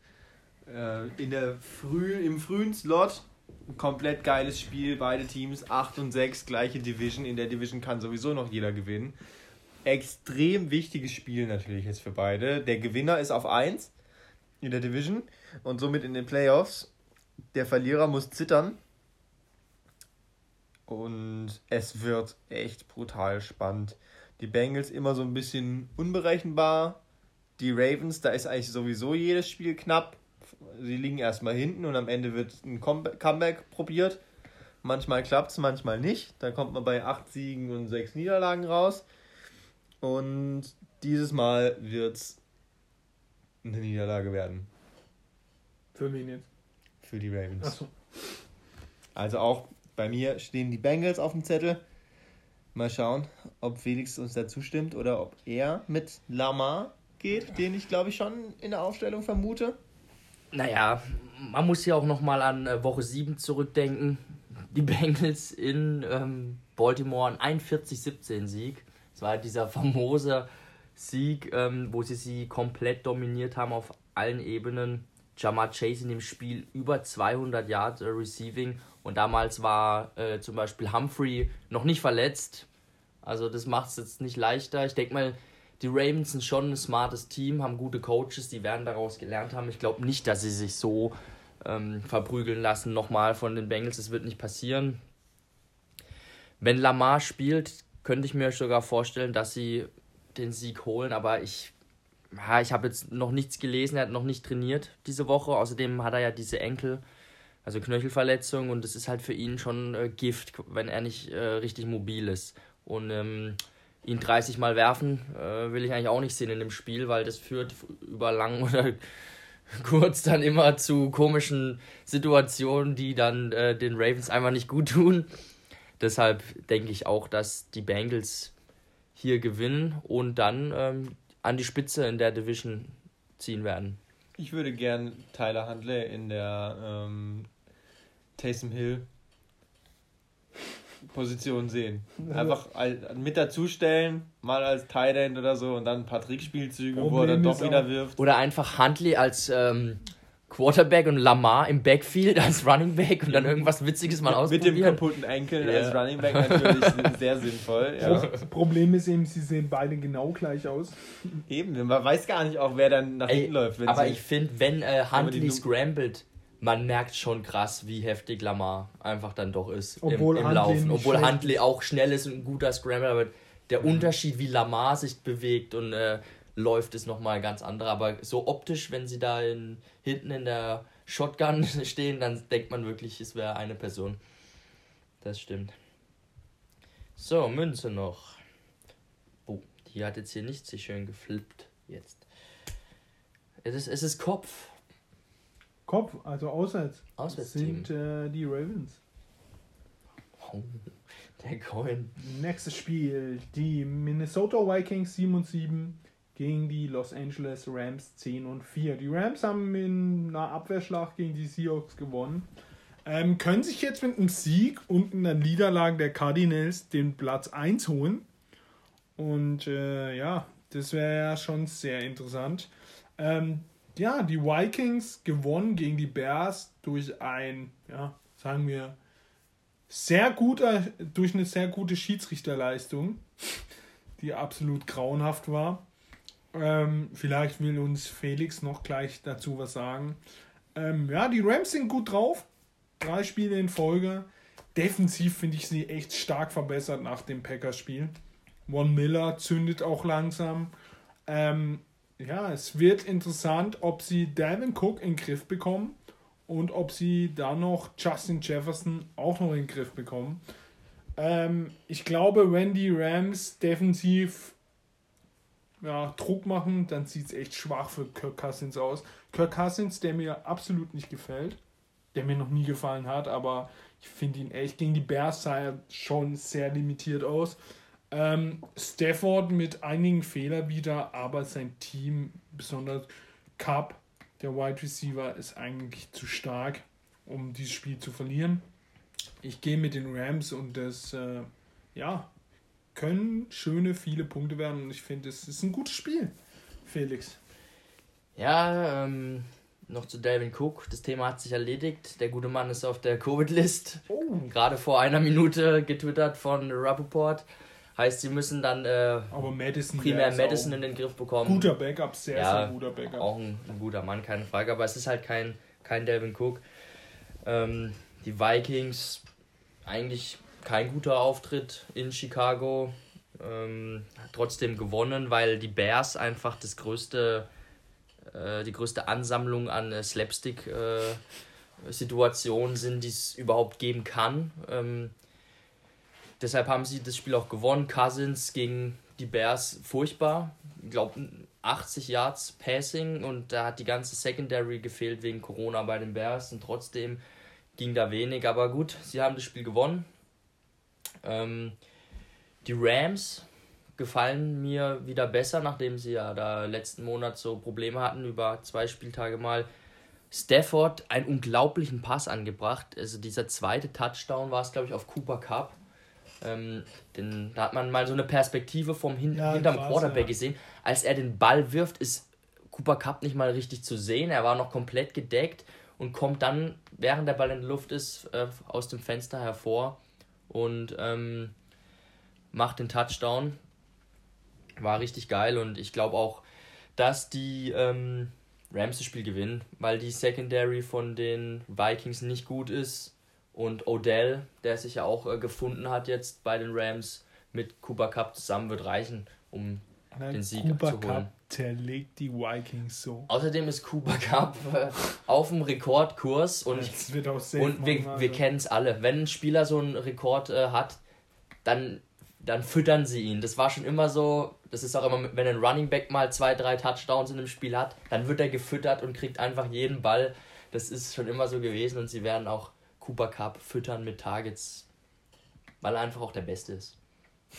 Äh, in der früh, Im frühen Slot komplett geiles Spiel. Beide Teams 8 und 6, gleiche Division. In der Division kann sowieso noch jeder gewinnen. Extrem wichtiges Spiel natürlich jetzt für beide. Der Gewinner ist auf 1 in der Division und somit in den Playoffs. Der Verlierer muss zittern. Und es wird echt brutal spannend. Die Bengals immer so ein bisschen unberechenbar. Die Ravens, da ist eigentlich sowieso jedes Spiel knapp. Sie liegen erstmal hinten und am Ende wird ein Comeba- Comeback probiert. Manchmal klappt es, manchmal nicht. Dann kommt man bei 8 Siegen und 6 Niederlagen raus. Und dieses Mal wird es eine Niederlage werden Für wen jetzt? für die Ravens. Achso. Also auch bei mir stehen die Bengals auf dem Zettel. Mal schauen, ob Felix uns dazu stimmt oder ob er mit Lamar geht, den ich glaube ich schon in der Aufstellung vermute. Naja, man muss hier auch nochmal an äh, Woche 7 zurückdenken. Die Bengals in ähm, Baltimore ein 41-17-Sieg. Das war halt dieser famose Sieg, ähm, wo sie sie komplett dominiert haben auf allen Ebenen. Jamar Chase in dem Spiel über 200 Yards äh, Receiving und damals war äh, zum Beispiel Humphrey noch nicht verletzt. Also das macht es jetzt nicht leichter. Ich denke mal, die Ravens sind schon ein smartes Team, haben gute Coaches, die werden daraus gelernt haben. Ich glaube nicht, dass sie sich so ähm, verprügeln lassen nochmal von den Bengals. Das wird nicht passieren. Wenn Lamar spielt, könnte ich mir sogar vorstellen, dass sie den Sieg holen, aber ich, ja, ich habe jetzt noch nichts gelesen, er hat noch nicht trainiert diese Woche. Außerdem hat er ja diese Enkel, also Knöchelverletzung und das ist halt für ihn schon äh, Gift, wenn er nicht äh, richtig mobil ist. Und ähm, ihn 30 Mal werfen äh, will ich eigentlich auch nicht sehen in dem Spiel, weil das führt über lang oder kurz dann immer zu komischen Situationen, die dann äh, den Ravens einfach nicht gut tun. Deshalb denke ich auch, dass die Bengals hier gewinnen und dann ähm, an die Spitze in der Division ziehen werden. Ich würde gern Tyler Huntley in der ähm, Taysom Hill Position sehen. Einfach mit dazustellen, mal als Tight End oder so und dann ein paar Trickspielzüge, wo er dann doch wieder wirft. Oder einfach Huntley als ähm, Quarterback und Lamar im Backfield als Running Back und dann irgendwas Witziges mal Mit ausprobieren. dem kaputten Enkel Ja. als Running Back natürlich sehr sinnvoll. Ja. Problem ist eben, sie sehen beide genau gleich aus. Eben, man weiß gar nicht auch, wer dann nach Ey, hinten läuft. Wenn aber sie- ich finde, wenn äh, Huntley scrambled, man merkt schon krass, wie heftig Lamar einfach dann doch ist Obwohl im, im Laufen. Obwohl Huntley auch schnell ist und ein guter Scrambler, aber der Mhm. Unterschied, wie Lamar sich bewegt und äh, läuft, ist nochmal ganz anderer. Aber so optisch, wenn sie da in, hinten in der Shotgun stehen, dann denkt man wirklich, es wäre eine Person. Das stimmt. So, Münze noch. Oh, die hat jetzt hier nicht sich schön geflippt. Jetzt. Es ist, es ist Kopf. Kopf, also auswärts, Auswärtsteam. sind äh, die Ravens. Oh, der Coin. Nächstes Spiel, die Minnesota Vikings 7 und 7 gegen die Los Angeles Rams 10 und 4. Die Rams haben in einer Abwehrschlacht gegen die Seahawks gewonnen. Ähm, können sich jetzt mit einem Sieg und einer Niederlage der Cardinals den Platz 1 holen. Und äh, ja, das wäre ja schon sehr interessant. Ähm, ja, die Vikings gewonnen gegen die Bears durch ein, ja, sagen wir, sehr guter, durch eine sehr gute Schiedsrichterleistung, die absolut grauenhaft war. Ähm, vielleicht will uns Felix noch gleich dazu was sagen. Ähm, ja, die Rams sind gut drauf. Drei Spiele in Folge. Defensiv finde ich sie echt stark verbessert nach dem Packers-Spiel. Von Miller zündet auch langsam. Ähm, ja, es wird interessant, ob sie Dalvin Cook in den Griff bekommen und ob sie da noch Justin Jefferson auch noch in den Griff bekommen. Ähm, ich glaube, wenn die Rams defensiv ja, Druck machen, dann sieht es echt schwach für Kirk Cousins aus. Kirk Cousins, der mir absolut nicht gefällt, der mir noch nie gefallen hat, aber ich finde ihn echt gegen die Bears sah er schon sehr limitiert aus. Ähm, Stafford mit einigen Fehlern wieder, aber sein Team, besonders Cup, der Wide Receiver, ist eigentlich zu stark, um dieses Spiel zu verlieren. Ich gehe mit den Rams und das, äh, ja, können schöne, viele Punkte werden und ich finde, es ist ein gutes Spiel, Felix. Ja, ähm, noch zu Dalvin Cook. Das Thema hat sich erledigt. Der gute Mann ist auf der Covid-List. Oh, Gerade vor einer Minute getwittert von Rappaport. Heißt, sie müssen dann äh, Madison primär Madison in den Griff bekommen. Guter Backup, sehr, Ja, sehr guter Backup. Auch ein, ein guter Mann, keine Frage. Aber es ist halt kein, kein Dalvin Cook. Ähm, die Vikings, eigentlich kein guter Auftritt in Chicago. Ähm, hat trotzdem gewonnen, weil die Bears einfach das größte, äh, die größte Ansammlung an äh, Slapstick-Situationen sind, die es überhaupt geben kann. Ähm, deshalb haben sie das Spiel auch gewonnen. Cousins gegen die Bears furchtbar. Ich glaube 80 Yards Passing und da hat die ganze Secondary gefehlt wegen Corona bei den Bears und trotzdem ging da wenig. Aber gut, sie haben das Spiel gewonnen. Ähm, die Rams gefallen mir wieder besser, nachdem sie ja da letzten Monat so Probleme hatten über zwei Spieltage mal. Stafford einen unglaublichen Pass angebracht. Also dieser zweite Touchdown war es, glaube ich, auf Cooper Cup. Ähm, den, da hat man mal so eine Perspektive vom Hin Ja, hinterm krass, Quarterback ja. gesehen. Als er den Ball wirft, ist Cooper Cup nicht mal richtig zu sehen. Er war noch komplett gedeckt und kommt dann, während der Ball in der Luft ist, äh, aus dem Fenster hervor und ähm, macht den Touchdown. War richtig geil und ich glaube auch, dass die ähm, Rams das Spiel gewinnen, weil die Secondary von den Vikings nicht gut ist und Odell, der sich ja auch äh, gefunden hat jetzt bei den Rams mit Cooper Cup zusammen, wird reichen, um den Sieg Cooper abzuholen. Cup zerlegt die Vikings so. Außerdem ist Cooper Cup äh, auf dem Rekordkurs und Das wird auch safe und wir, machen, wir also. kennen es alle. Wenn ein Spieler so einen Rekord äh, hat, dann, dann füttern sie ihn. Das war schon immer so. Das ist auch immer, wenn ein Running Back mal zwei, drei Touchdowns in einem Spiel hat, dann wird er gefüttert und kriegt einfach jeden Ball. Das ist schon immer so gewesen und sie werden auch Cooper Cup füttern mit Targets, weil er einfach auch der Beste ist.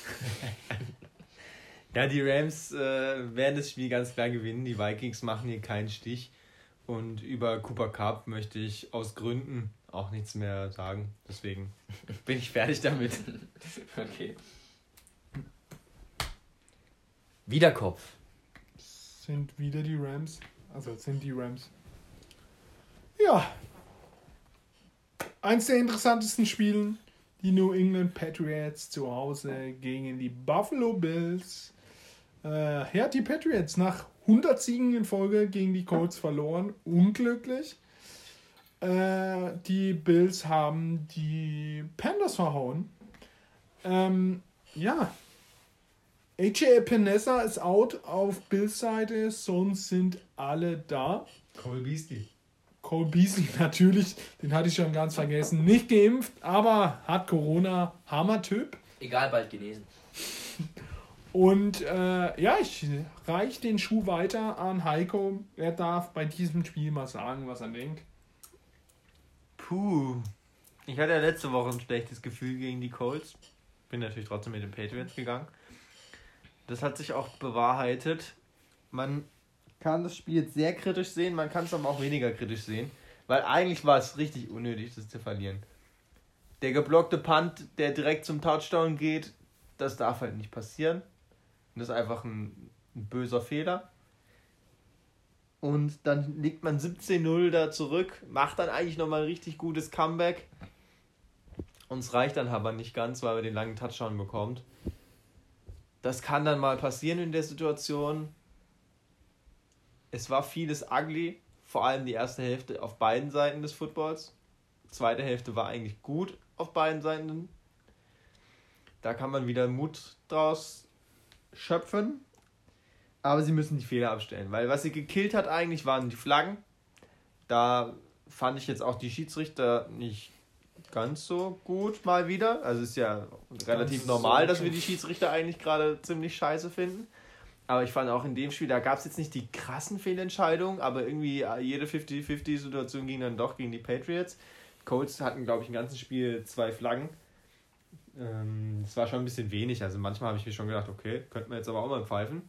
Ja, die Rams äh, werden das Spiel ganz klar gewinnen. Die Vikings machen hier keinen Stich. Und über Cooper Cup möchte ich aus Gründen auch nichts mehr sagen. Deswegen bin ich fertig damit. Okay. Wiederkopf. Sind wieder die Rams. Also sind die Rams. Ja. Eins der interessantesten Spielen, die New England Patriots zu Hause gegen die Buffalo Bills. Äh, ja, die Patriots nach 100 Siegen in Folge gegen die Colts verloren. Unglücklich. Äh, die Bills haben die Panthers verhauen. Ähm, ja. AJ Epinesa ist out auf Bills Seite, sonst sind alle da. Cole Beasley. Cole Beasley natürlich, den hatte ich schon ganz vergessen. Nicht geimpft, aber hat Corona, Hammer-Typ. Egal, bald genesen. Und äh, ja, ich reiche den Schuh weiter an Heiko. Er darf bei diesem Spiel mal sagen, was er denkt. Puh. Ich hatte ja letzte Woche ein schlechtes Gefühl gegen die Colts. Bin natürlich trotzdem mit den Patriots gegangen. Das hat sich auch bewahrheitet. Man kann das Spiel jetzt sehr kritisch sehen, man kann es aber auch weniger kritisch sehen. Weil eigentlich war es richtig unnötig, das zu verlieren. Der geblockte Punt, der direkt zum Touchdown geht, das darf halt nicht passieren. Das ist einfach ein, ein böser Fehler. Und dann liegt man 17-0 da zurück, macht dann eigentlich nochmal ein richtig gutes Comeback. Uns reicht dann aber nicht ganz, weil wir den langen Touchdown bekommt. Das kann dann mal passieren in der Situation. Es war vieles ugly, vor allem die erste Hälfte auf beiden Seiten des Footballs. Die zweite Hälfte war eigentlich gut auf beiden Seiten. Da kann man wieder Mut draus schöpfen. Aber sie müssen die Fehler abstellen, weil was sie gekillt hat eigentlich waren die Flaggen. Da fand ich jetzt auch die Schiedsrichter nicht ganz so gut mal wieder. Also ist ja relativ Ganz normal, so dass wir die Schiedsrichter eigentlich gerade ziemlich scheiße finden. Aber ich fand auch in dem Spiel, da gab es jetzt nicht die krassen Fehlentscheidungen, aber irgendwie jede 50-50-Situation ging dann doch gegen die Patriots. Colts hatten, glaube ich, im ganzen Spiel zwei Flaggen. Ähm, das war schon ein bisschen wenig. Also manchmal habe ich mir schon gedacht, okay, könnte man jetzt aber auch mal pfeifen.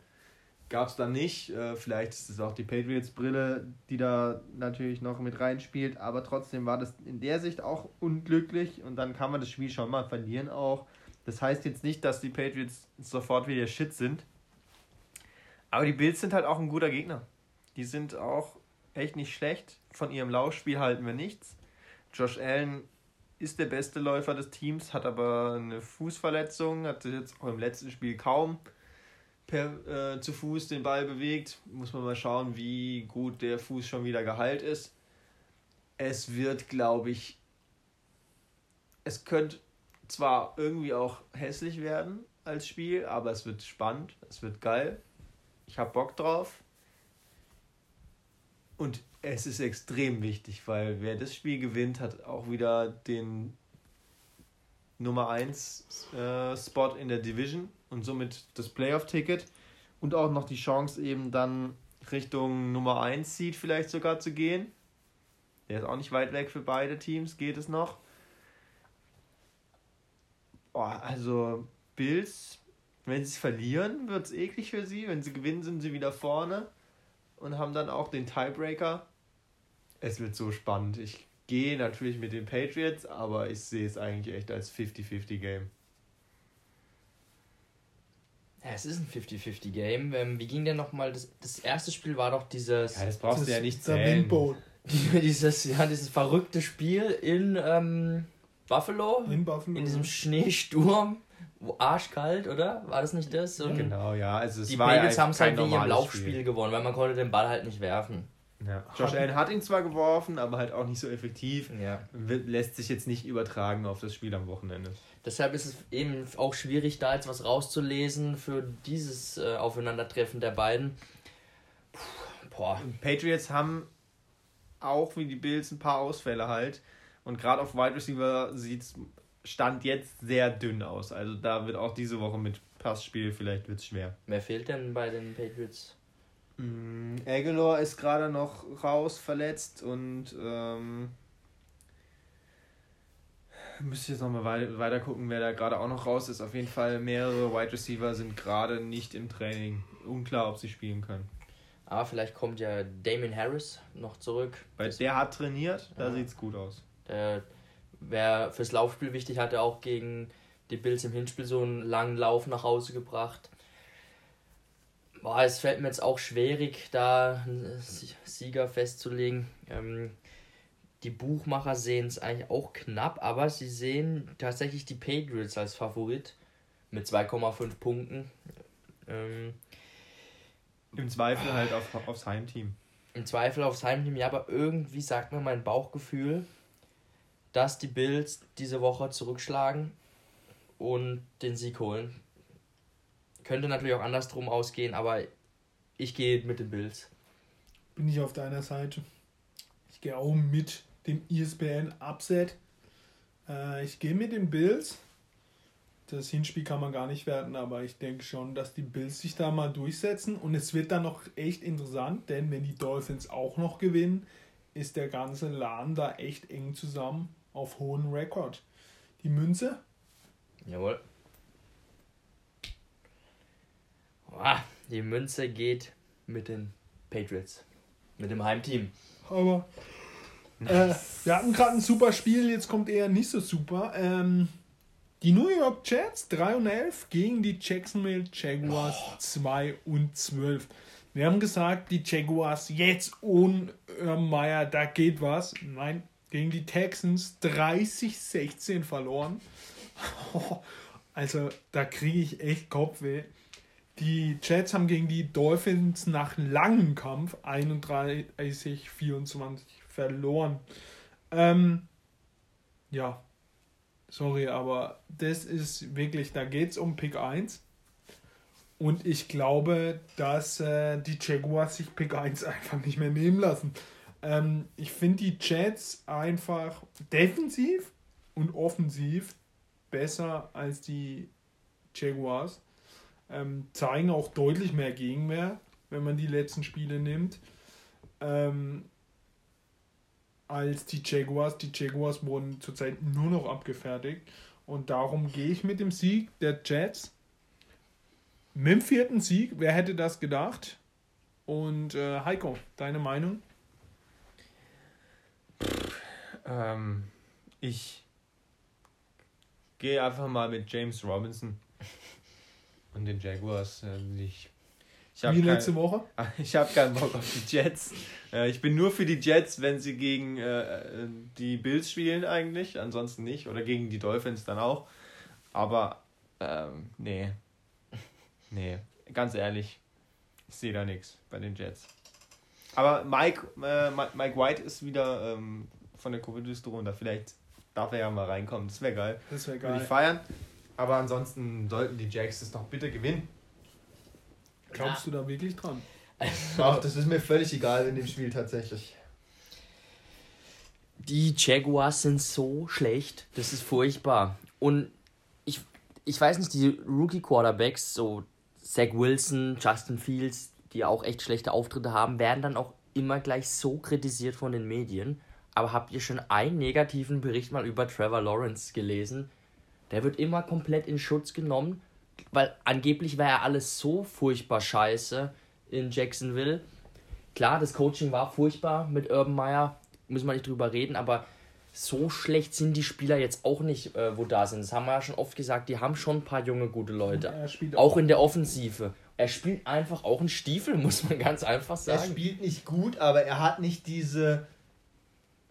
Gab es dann nicht. Äh, vielleicht ist es auch die Patriots-Brille, die da natürlich noch mit reinspielt. Aber trotzdem war das in der Sicht auch unglücklich. Und dann kann man das Spiel schon mal verlieren auch. Das heißt jetzt nicht, dass die Patriots sofort wieder Shit sind. Aber die Bills sind halt auch ein guter Gegner. Die sind auch echt nicht schlecht. Von ihrem Laufspiel halten wir nichts. Josh Allen ist der beste Läufer des Teams, hat aber eine Fußverletzung, hat jetzt auch im letzten Spiel kaum per, äh, zu Fuß den Ball bewegt. Muss man mal schauen, wie gut der Fuß schon wieder geheilt ist. Es wird, glaube ich, es könnte zwar irgendwie auch hässlich werden als Spiel, aber es wird spannend, es wird geil. Ich habe Bock drauf. Und es ist extrem wichtig, weil wer das Spiel gewinnt, hat auch wieder den Nummer 1 äh, Spot in der Division und somit das Playoff-Ticket und auch noch die Chance eben dann Richtung Nummer 1 Seed vielleicht sogar zu gehen. Der ist auch nicht weit weg für beide Teams, geht es noch. Boah, also Bills, wenn sie es verlieren, wird es eklig für sie. Wenn sie gewinnen, sind sie wieder vorne und haben dann auch den Tiebreaker. Es wird so spannend. Ich gehe natürlich mit den Patriots, aber ich sehe es eigentlich echt als 50-50-Game. Ja, es ist ein 50-50-Game. Ähm, wie ging denn nochmal? Das, das erste Spiel war doch dieses. Ja, das brauchst du ja nicht zählen. Dieses, ja, dieses verrückte Spiel in ähm, Buffalo. in Buffalo. In diesem Schneesturm. Arschkalt, oder? War das nicht das? Und Genau, ja. Also es die war Patriots ja haben es halt wegen ihrem normales Laufspiel Spiel. gewonnen, weil man konnte den Ball halt nicht werfen. Ja. Josh Allen hat ihn zwar geworfen, aber halt auch nicht so effektiv. Ja. Lässt sich jetzt nicht übertragen auf das Spiel am Wochenende. Deshalb ist es eben auch schwierig, da jetzt was rauszulesen für dieses äh, Aufeinandertreffen der beiden. Puh, boah. Patriots haben auch wie die Bills ein paar Ausfälle halt. Und gerade auf Wide Receiver sieht Stand jetzt sehr dünn aus. Also da wird auch diese Woche mit Passspiel vielleicht wird's schwer. Wer fehlt denn bei den Patriots? Mm, Aguilar ist gerade noch raus, verletzt und ähm, müsste jetzt nochmal wei weiter gucken, wer da gerade auch noch raus ist. Auf jeden Fall mehrere Wide Receiver sind gerade nicht im Training. Unklar, ob sie spielen können. Aber vielleicht kommt ja Damien Harris noch zurück. Weil der hat trainiert, da Ja. sieht's gut aus. Der wäre fürs Laufspiel wichtig, hat er auch gegen die Bills im Hinspiel so einen langen Lauf nach Hause gebracht. Boah, es fällt mir jetzt auch schwierig, da einen Sieger festzulegen. Ähm, Die Buchmacher sehen es eigentlich auch knapp, aber sie sehen tatsächlich die Patriots als Favorit mit 2,5 Punkten. Ähm, Im Zweifel halt auf, aufs Heimteam. Im Zweifel aufs Heimteam, ja, aber irgendwie sagt mir mein Bauchgefühl, dass die Bills diese Woche zurückschlagen und den Sieg holen. Könnte natürlich auch andersrum ausgehen, aber ich gehe mit den Bills. Bin ich auf deiner Seite. Ich gehe auch mit dem ESPN Upset. Äh, ich gehe mit den Bills. Das Hinspiel kann man gar nicht werten, aber ich denke schon, dass die Bills sich da mal durchsetzen. Und es wird dann noch echt interessant, denn wenn die Dolphins auch noch gewinnen, ist der ganze Laden da echt eng zusammen auf hohen Rekord. Die Münze? Jawohl. Ah, die Münze geht mit den Patriots. Mit dem Heimteam. Aber äh, wir hatten gerade ein super Spiel, jetzt kommt eher nicht so super. Ähm, die New York Jets 3 und 11 gegen die Jacksonville Jaguars oh. 2 und 12. Wir haben gesagt, die Jaguars jetzt ohne Meyer, da geht was. Nein, gegen die Texans 30-16 verloren. Also da kriege ich echt Kopfweh. Die Jets haben gegen die Dolphins nach langem Kampf 31-24 verloren. Ähm, ja, sorry, aber das ist wirklich, da geht es um Pick 1. Und ich glaube, dass äh, die Jaguars sich Pick 1 einfach nicht mehr nehmen lassen. Ähm, ich finde die Jets einfach defensiv und offensiv besser als die Jaguars. Ähm, zeigen auch deutlich mehr Gegenwehr, wenn man die letzten Spiele nimmt, ähm, als die Jaguars. Die Jaguars wurden zurzeit nur noch abgefertigt. Und darum gehe ich mit dem Sieg der Jets. Mit dem vierten Sieg, wer hätte das gedacht? Und äh, Heiko, deine Meinung? Ähm, ich gehe einfach mal mit James Robinson und den Jaguars. Äh, ich, ich Wie letzte kein, Woche? Ich habe keinen Bock auf die Jets. Äh, ich bin nur für die Jets, wenn sie gegen äh, die Bills spielen eigentlich, ansonsten nicht. Oder gegen die Dolphins dann auch. Aber ähm, nee. Nee, ganz ehrlich, ich sehe da nichts bei den Jets. Aber Mike, äh, Mike White ist wieder ähm, von der Covid-Liste runter. Vielleicht darf er ja mal reinkommen. Das wäre geil. Das wäre geil. Würde ich feiern. Aber ansonsten sollten die Jacks es doch bitte gewinnen. Glaubst ja. du da wirklich dran? Ach, das ist mir völlig egal in dem Spiel tatsächlich. Die Jaguars sind so schlecht, das ist furchtbar. Und ich, ich weiß nicht, die Rookie-Quarterbacks, so Zach Wilson, Justin Fields, die auch echt schlechte Auftritte haben, werden dann auch immer gleich so kritisiert von den Medien. Aber habt ihr schon einen negativen Bericht mal über Trevor Lawrence gelesen? Der wird immer komplett in Schutz genommen, weil angeblich war ja alles so furchtbar scheiße in Jacksonville. Klar, das Coaching war furchtbar mit Urban Meyer, müssen wir nicht drüber reden, aber so schlecht sind die Spieler jetzt auch nicht, äh, wo da sind. Das haben wir ja schon oft gesagt, die haben schon ein paar junge, gute Leute. Auch, auch in der Offensive. Er spielt einfach auch einen Stiefel, muss man ganz einfach sagen. Er spielt nicht gut, aber er hat nicht diese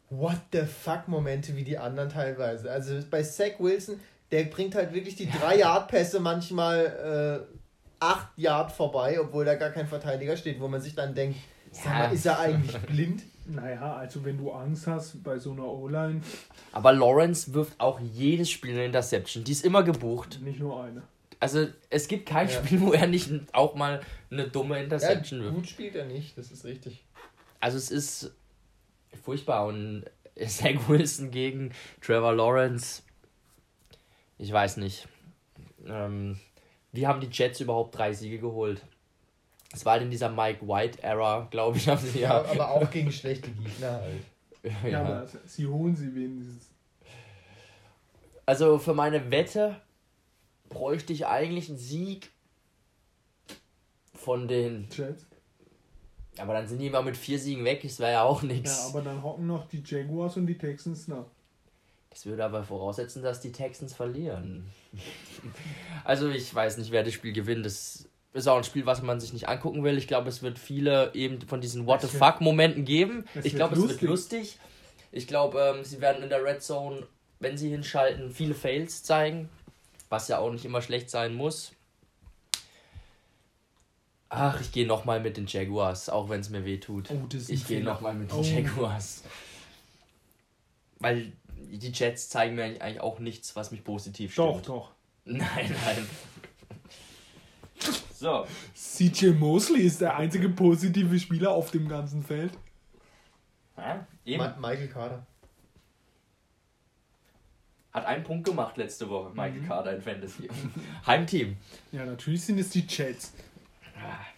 What the fuck Momente wie die anderen teilweise. Also bei Zach Wilson, der bringt halt wirklich die 3-Yard-Pässe manchmal äh, 8 Yard vorbei, obwohl da gar kein Verteidiger steht, wo man sich dann denkt, ja. mal, ist er eigentlich blind? Naja, also wenn du Angst hast bei so einer O-Line. Aber Lawrence wirft auch jedes Spiel eine Interception. Die ist immer gebucht. Nicht nur eine. Also es gibt kein ja. Spiel, wo er nicht auch mal eine dumme Interception ja, wirft. Gut spielt er nicht, das ist richtig. Also es ist furchtbar und Zach Wilson gegen Trevor Lawrence. Ich weiß nicht. Ähm, wie haben die Jets überhaupt drei Siege geholt? Es war halt in dieser Mike White-Ära, glaube ich, haben sie ja. ja. Aber auch gegen schlechte Gegner halt. ja, ja, aber sie holen sie wenigstens. Also für meine Wette bräuchte ich eigentlich einen Sieg von den Jets. Aber dann sind die immer mit vier Siegen weg, das wäre ja auch nichts. Ja, aber dann hocken noch die Jaguars und die Texans nach. Das würde aber voraussetzen, dass die Texans verlieren. also ich weiß nicht, wer das Spiel gewinnt. Das ist auch ein Spiel, was man sich nicht angucken will. Ich glaube, es wird viele eben von diesen What the fuck Momenten geben. Ich glaube, es wird lustig. Ich glaube, ähm, sie werden in der Red Zone, wenn sie hinschalten, viele Fails zeigen, was ja auch nicht immer schlecht sein muss. Ach, ich gehe nochmal mit den Jaguars, auch wenn es mir weh tut. Oh, das ist ein ich gehe nochmal mit den Oh. Jaguars. Weil die Jets zeigen mir eigentlich auch nichts, was mich positiv Doch, stimmt. doch. Nein, nein. So. CJ Mosley ist der einzige positive Spieler auf dem ganzen Feld. Ja, eben. Ma Michael Carter. Hat einen Punkt gemacht letzte Woche, Michael Mhm. Carter in Fantasy. Heimteam. Ja, natürlich sind es die Jets.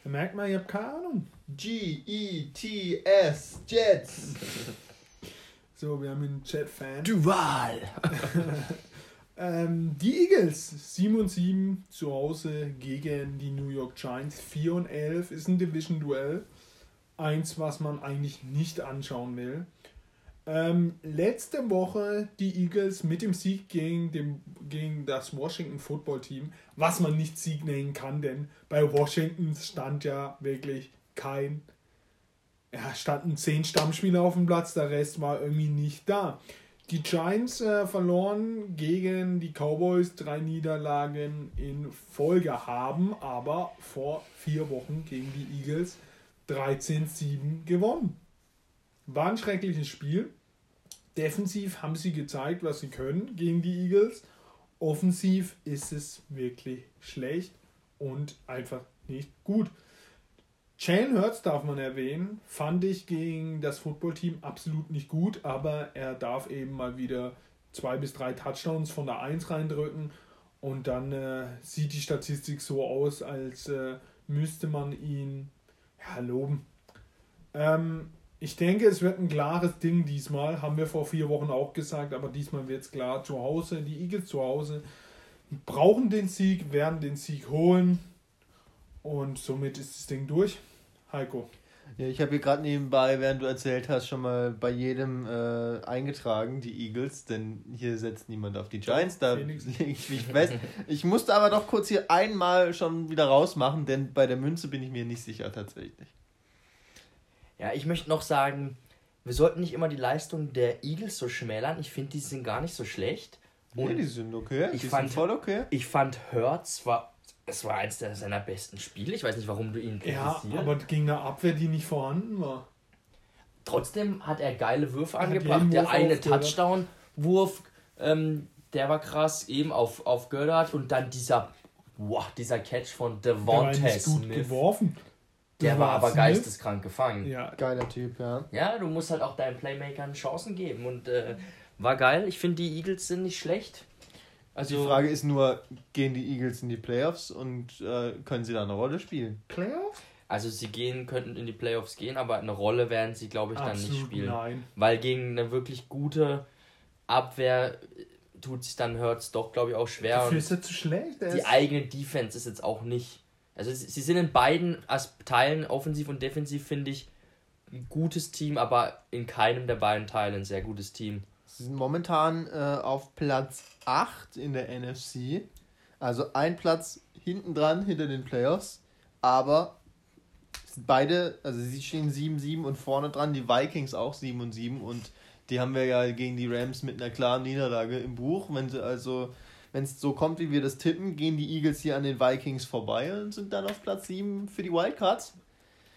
Da merkt man, ich habe keine Ahnung. G-E-T-S, Jets. So, wir haben einen Jet-Fan. Duval. Ähm, die Eagles 7 und 7 zu Hause gegen die New York Giants. 4 und 11 ist ein Division-Duell. Eins, was man eigentlich nicht anschauen will. Ähm, letzte Woche die Eagles mit dem Sieg gegen, dem, gegen das Washington Football Team, was man nicht Sieg nennen kann, denn bei Washington stand ja wirklich kein, ja, standen zehn Stammspieler auf dem Platz, der Rest war irgendwie nicht da. Die Giants äh, verloren gegen die Cowboys drei Niederlagen in Folge, haben aber vor vier Wochen gegen die Eagles 13-7 gewonnen. War ein schreckliches Spiel. Defensiv haben sie gezeigt, was sie können gegen die Eagles. Offensiv ist es wirklich schlecht und einfach nicht gut. Jalen Hurts darf man erwähnen, fand ich gegen das Footballteam absolut nicht gut, aber er darf eben mal wieder zwei bis drei Touchdowns von der 1 reindrücken und dann äh, sieht die Statistik so aus, als äh, müsste man ihn ja, loben. Ähm, ich denke, es wird ein klares Ding diesmal, haben wir vor vier Wochen auch gesagt, aber diesmal wird es klar. Zu Hause, die Eagles zu Hause brauchen den Sieg, werden den Sieg holen und somit ist das Ding durch. Heiko. Ja, ich habe hier gerade nebenbei, während du erzählt hast, schon mal bei jedem äh, eingetragen, die Eagles, denn hier setzt niemand auf die Giants, da lege ich mich fest. Ich musste aber doch kurz hier einmal schon wieder rausmachen, denn bei der Münze bin ich mir nicht sicher tatsächlich. Ja, ich möchte noch sagen, wir sollten nicht immer die Leistung der Eagles so schmälern. Ich finde, die sind gar nicht so schlecht. Nee, Und die sind okay, ich die fand- sind voll okay. ich fand Hurts war, es war eins der, seiner besten Spiele. Ich weiß nicht, warum du ihn Ja, kritisierst. aber gegen eine Abwehr, die nicht vorhanden war. Trotzdem hat er geile Würfe hat angebracht. Der Wurf eine. Touchdown-Wurf, ähm, der war krass, eben auf, auf Goddard. Und dann dieser, wow, dieser Catch von Devontae nicht gut Smith. geworfen. Der war aber Smith. geisteskrank gefangen. Ja, Geiler Typ, ja. Ja, du musst halt auch deinen Playmakern Chancen geben. Und äh, war geil. Ich finde, die Eagles sind nicht schlecht. Also, Die Frage ist nur, gehen die Eagles in die Playoffs und äh, können sie da eine Rolle spielen? Playoff? also sie gehen, könnten in die Playoffs gehen, aber eine Rolle werden sie, glaube ich, dann nicht Absolut spielen. nein. Weil gegen eine wirklich gute Abwehr äh, tut sich dann Hurts doch, glaube ich, auch schwer. Dafür ist er zu schlecht. Die ist, eigene Defense ist jetzt auch nicht. Also sie sind in beiden Teilen, offensiv und defensiv, finde ich, ein gutes Team, aber in keinem der beiden Teile ein sehr gutes Team. Sie sind momentan äh, auf Platz 8 in der NFC. Also ein Platz hinten dran, hinter den Playoffs. Aber beide, also sie stehen 7-7 und vorne dran, die Vikings auch 7 und 7 und die haben wir ja gegen die Rams mit einer klaren Niederlage im Buch. Wenn sie also, wenn es so kommt, wie wir das tippen, gehen die Eagles hier an den Vikings vorbei und sind dann auf Platz 7 für die Wildcards.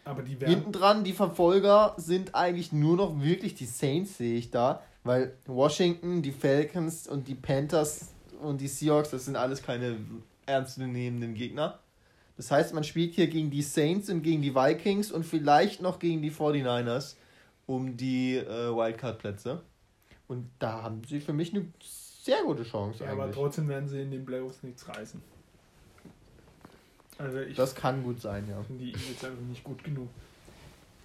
aber die werden. Hinten dran, die Verfolger sind eigentlich nur noch wirklich die Saints, sehe ich da. Weil Washington, die Falcons und die Panthers und die Seahawks, das sind alles keine ernstzunehmenden Gegner. Das heißt, man spielt hier gegen die Saints und gegen die Vikings und vielleicht noch gegen die 49ers um die äh, Wildcard-Plätze. Und da haben sie für mich eine sehr gute Chance Ja, aber eigentlich. trotzdem werden sie in den Playoffs nichts reißen. Also ich Das kann gut sein, ja. finde die Eagles einfach nicht gut genug.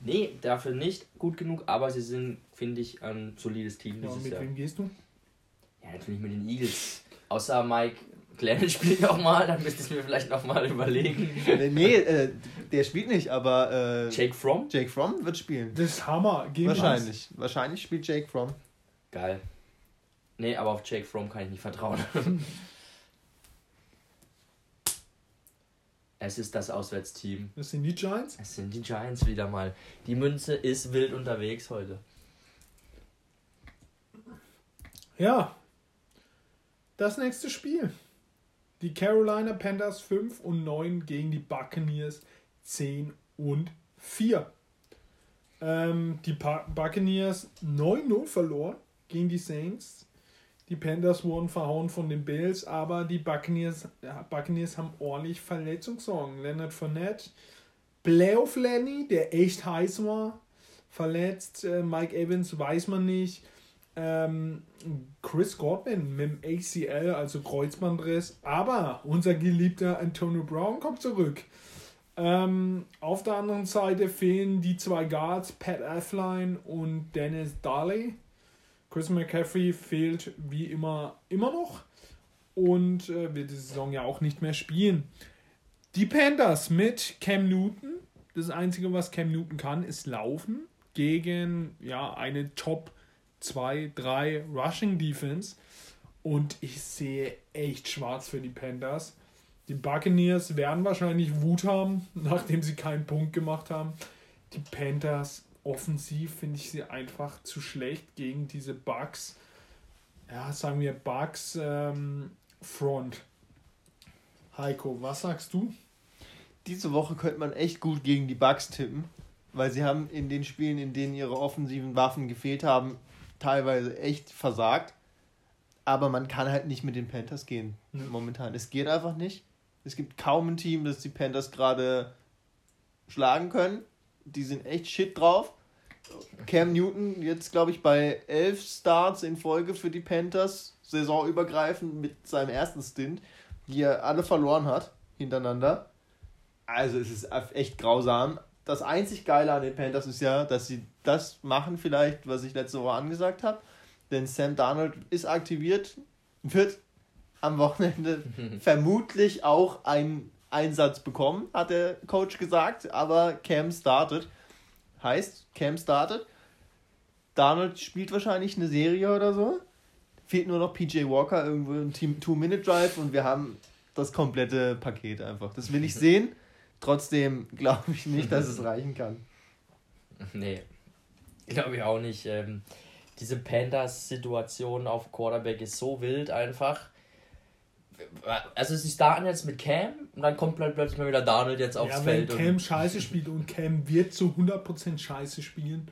Nee, dafür nicht gut genug, aber sie sind, finde ich, ein solides Team Ja, und dieses mit Jahr. wem gehst du? Ja, natürlich mit den Eagles. Außer Mike Glennon spielt noch mal, dann müsste ich mir vielleicht noch mal überlegen. nee, nee äh, der spielt nicht, aber äh, Jake Fromm? Jake Fromm wird spielen. Das ist Hammer. Geben. Wahrscheinlich. Wahrscheinlich spielt Jake Fromm. Geil. Nee, aber auf Jake Fromm kann ich nicht vertrauen. es ist das Auswärtsteam. Das sind die Giants. Es sind die Giants wieder mal. Die Münze ist wild unterwegs heute. Ja. Das nächste Spiel. Die Carolina Panthers 5 und 9 gegen die Buccaneers 10 und 4. Ähm, die Buccaneers 9-0 verloren gegen die Saints. Die Panthers wurden verhauen von den Bills, aber die Buccaneers, Buccaneers haben ordentlich Verletzungssorgen. Leonard Fournette, Playoff Lenny, der echt heiß war, verletzt. Äh, Mike Evans weiß man nicht. Ähm, Chris Godwin mit dem ACL, also Kreuzbandriss. Aber unser geliebter Antonio Brown kommt zurück. Ähm, auf der anderen Seite fehlen die zwei Guards, Pat Affline und Dennis Daly. Chris McCaffrey fehlt wie immer immer noch und äh, wird die Saison ja auch nicht mehr spielen. Die Panthers mit Cam Newton. Das Einzige, was Cam Newton kann, ist laufen gegen ja, eine Top 2, 3 Rushing Defense. Und ich sehe echt schwarz für die Panthers. Die Buccaneers werden wahrscheinlich Wut haben, nachdem sie keinen Punkt gemacht haben. Die Panthers offensiv finde ich sie einfach zu schlecht gegen diese Bugs. Ja, sagen wir Bugs ähm, Front. Heiko, was sagst du? Diese Woche könnte man echt gut gegen die Bugs tippen, weil sie haben in den Spielen, in denen ihre offensiven Waffen gefehlt haben, teilweise echt versagt. Aber man kann halt nicht mit den Panthers gehen mhm. momentan. Es geht einfach nicht. Es gibt kaum ein Team, das die Panthers gerade schlagen können. Die sind echt shit drauf. Cam Newton jetzt, glaube ich, bei elf Starts in Folge für die Panthers, saisonübergreifend mit seinem ersten Stint, die er alle verloren hat, hintereinander. Also es ist echt grausam. Das einzig Geile an den Panthers ist ja, dass sie das machen vielleicht, was ich letzte Woche angesagt habe. Denn Sam Darnold ist aktiviert, wird am Wochenende vermutlich auch einen Einsatz bekommen, hat der Coach gesagt, aber Cam startet. Heißt, Cam startet. Darnold spielt wahrscheinlich eine Serie oder so. Fehlt nur noch PJ Walker irgendwo im Team Two-Minute-Drive und wir haben das komplette Paket einfach. Das will ich sehen. Trotzdem glaube ich nicht, dass es reichen kann. Nee, glaube ich auch nicht. Ähm, diese Panthers-Situation auf Quarterback ist so wild einfach also sie starten jetzt mit Cam und dann kommt plötzlich mal wieder Donald jetzt aufs ja, Feld. Wenn Cam scheiße spielt und Cam wird zu 100% scheiße spielen.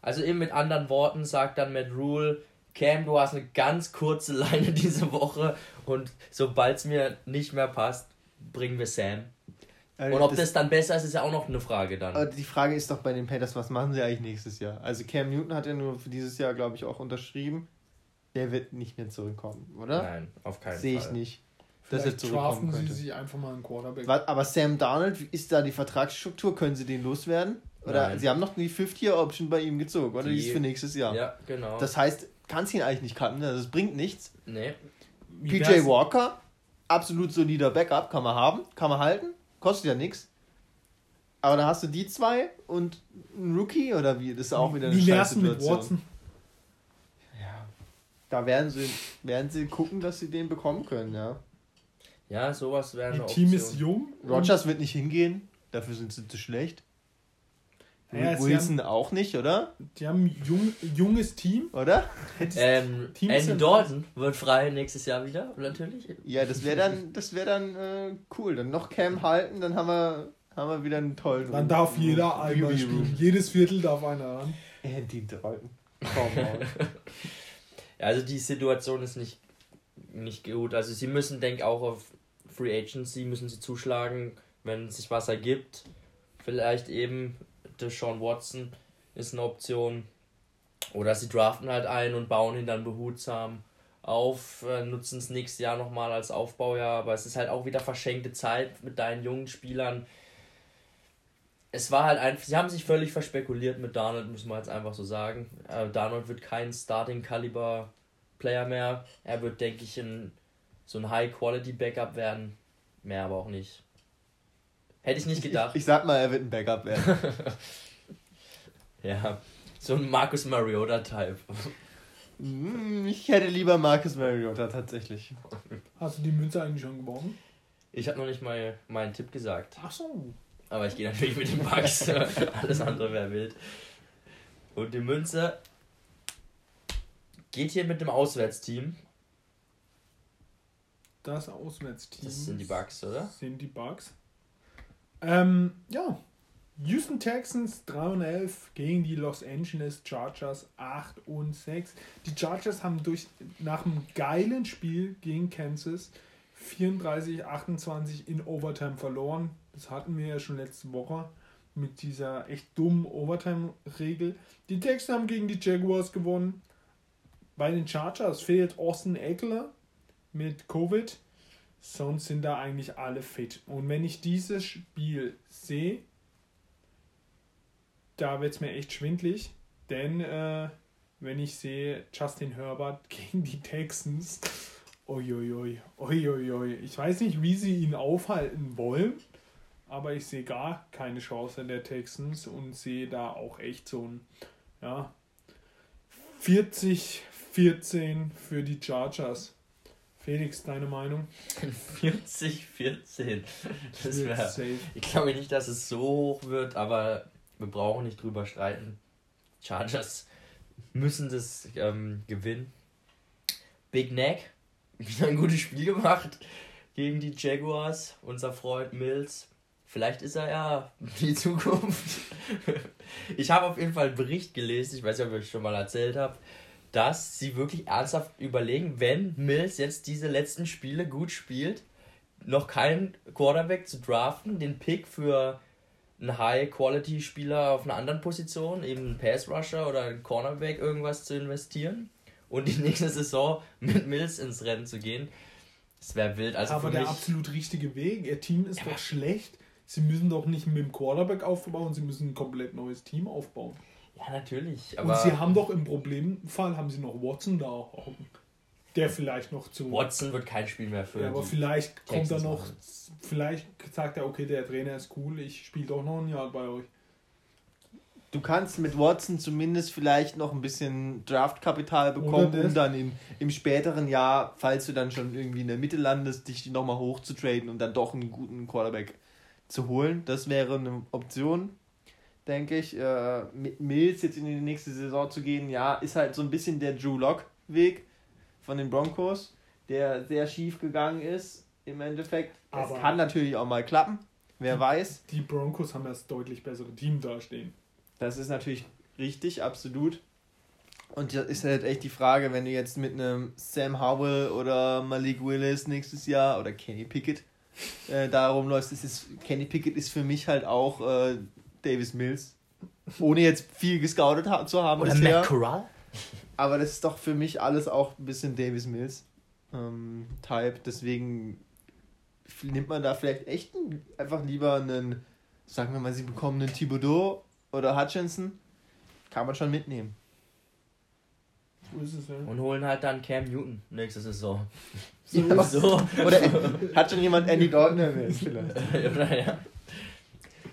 Also eben mit anderen Worten sagt dann Matt Rule, Cam, du hast eine ganz kurze Leine diese Woche und sobald es mir nicht mehr passt, bringen wir Sam. Also und ob das, das, dann besser ist, ist ja auch noch eine Frage dann. Aber die Frage ist doch bei den Panthers, was machen sie eigentlich nächstes Jahr? Also Cam Newton hat ja nur für dieses Jahr, glaube ich, auch unterschrieben der wird nicht mehr zurückkommen, oder? Nein, auf keinen Sehe Fall. Sehe ich nicht. Dass er zurückkommen könnte. sie sich einfach mal einen Quarterback. Aber Sam Darnold, ist da die Vertragsstruktur? Können sie den loswerden? Oder Nein. sie haben noch die Fifth-Year-Option bei ihm gezogen, oder? Die, die ist für nächstes Jahr. Ja, genau. Das heißt, kannst ihn eigentlich nicht cutten, also das bringt nichts. Nee. PJ Walker, absolut solider Backup, kann man haben, kann man halten, kostet ja nichts. Aber da hast du die zwei und ein Rookie oder wie? Das ist auch wieder eine Wie wär's mit Watson? Da werden sie, werden sie gucken, dass sie den bekommen können, ja. Ja, sowas wäre eine Team ist jung. Rogers wird nicht hingehen, dafür sind sie zu schlecht. Ja, Wilson haben, auch nicht, oder? Die haben ein jung, junges Team. Oder? Ähm, Andy Dalton wird frei nächstes Jahr wieder, natürlich. Ja, das wäre dann, das wär dann äh, cool. Dann noch Cam halten, dann haben wir, haben wir wieder einen tollen. Dann darf jeder einmal spielen. Jedes Viertel darf einer ran. Andy Dalton. Komm on. Also die Situation ist nicht, nicht gut. Also sie müssen, denke ich, auch auf Free Agency müssen sie zuschlagen, wenn sich was ergibt. Vielleicht eben Deshaun Watson ist eine Option. Oder sie draften halt ein und bauen ihn dann behutsam auf, äh, nutzen es nächstes Jahr nochmal als Aufbaujahr, aber es ist halt auch wieder verschenkte Zeit mit deinen jungen Spielern es war halt einfach, sie haben sich völlig verspekuliert mit Darnold, muss man jetzt einfach so sagen. Äh, Darnold wird kein Starting-Caliber-Player mehr. Er wird, denke ich, ein, so ein High-Quality-Backup werden. Mehr aber auch nicht. Hätte ich nicht gedacht. Ich, ich sag mal, er wird ein Backup werden. ja, so ein Marcus Mariota-Type. Hm, ich hätte lieber Marcus Mariota tatsächlich. Hast du die Münze eigentlich schon gewonnen? Ich habe noch nicht mal meinen Tipp gesagt. Ach so. Aber ich gehe natürlich mit den Bugs. Alles andere wäre wild. Und die Münze geht hier mit dem Auswärtsteam. Das Auswärtsteam. Das sind die Bucks, oder? Sind die Bucks. Ähm, ja. Houston Texans 3 und 11 gegen die Los Angeles Chargers 8 und 6. Die Chargers haben durch nach einem geilen Spiel gegen Kansas 34-28 in Overtime verloren. Das hatten wir ja schon letzte Woche mit dieser echt dummen Overtime-Regel. Die Texans haben gegen die Jaguars gewonnen. Bei den Chargers fehlt Austin Eckler mit Covid. Sonst sind da eigentlich alle fit. Und wenn ich dieses Spiel sehe, da wird es mir echt schwindlig. Denn äh, wenn ich sehe Justin Herbert gegen die Texans, uiuiui, uiuiui. Ich weiß nicht, wie sie ihn aufhalten wollen, aber ich sehe gar keine Chance der Texans und sehe da auch echt so ein, ja, 40, 14 für die Chargers. Felix, deine Meinung? 40, 14. Das wär, ich glaube nicht, dass es so hoch wird, aber wir brauchen nicht drüber streiten. Chargers müssen das ähm, gewinnen. Big Neck, wieder ein gutes Spiel gemacht gegen die Jaguars. Unser Freund Mills. Vielleicht ist er ja die Zukunft. ich habe auf jeden Fall einen Bericht gelesen, ich weiß nicht, ob ich schon mal erzählt habe, dass sie wirklich ernsthaft überlegen, wenn Mills jetzt diese letzten Spiele gut spielt, noch keinen Quarterback zu draften, den Pick für einen High-Quality-Spieler auf einer anderen Position, eben einen Pass-Rusher oder einen Cornerback, irgendwas zu investieren und die nächste Saison mit Mills ins Rennen zu gehen. Das wäre wild. Also Aber der absolut richtige Weg. Ihr Team ist ja, doch schlecht. Sie müssen doch nicht mit dem Quarterback aufbauen, sie müssen ein komplett neues Team aufbauen. Ja, natürlich. Aber und sie haben doch im Problemfall haben sie noch Watson da der vielleicht noch zu. Watson wird kein Spiel mehr für. Ja, aber vielleicht kommt er noch. Vielleicht sagt er, okay, der Trainer ist cool, ich spiele doch noch ein Jahr bei euch. Du kannst mit Watson zumindest vielleicht noch ein bisschen Draftkapital bekommen, um dann im, im späteren Jahr, falls du dann schon irgendwie in der Mitte landest, dich nochmal hoch zu traden und dann doch einen guten Quarterback zu holen. Das wäre eine Option, denke ich. Äh, mit Mills jetzt in die nächste Saison zu gehen, ja, ist halt so ein bisschen der Drew Lock-Weg von den Broncos, der sehr schief gegangen ist im Endeffekt. Aber es kann natürlich auch mal klappen, wer die, weiß. Die Broncos haben das deutlich bessere Team dastehen. Das ist natürlich richtig, absolut. Und das ist halt echt die Frage, wenn du jetzt mit einem Sam Howell oder Malik Willis nächstes Jahr oder Kenny Pickett äh, da rumläufst, ist es, Kenny Pickett ist für mich halt auch äh, Davis Mills. Ohne jetzt viel gescoutet zu haben. Oder bisher. Matt Corral? Aber das ist doch für mich alles auch ein bisschen Davis Mills ähm, Type. Deswegen nimmt man da vielleicht echt einen, einfach lieber einen, sagen wir mal, sie bekommen einen Thibodeau oder Hutchinson. Kann man schon mitnehmen. So ist es, ja. Und holen halt dann Cam Newton nächste Saison. So. Ja, so. Oder hat schon jemand Andy Dalton erwähnt vielleicht. oder ja.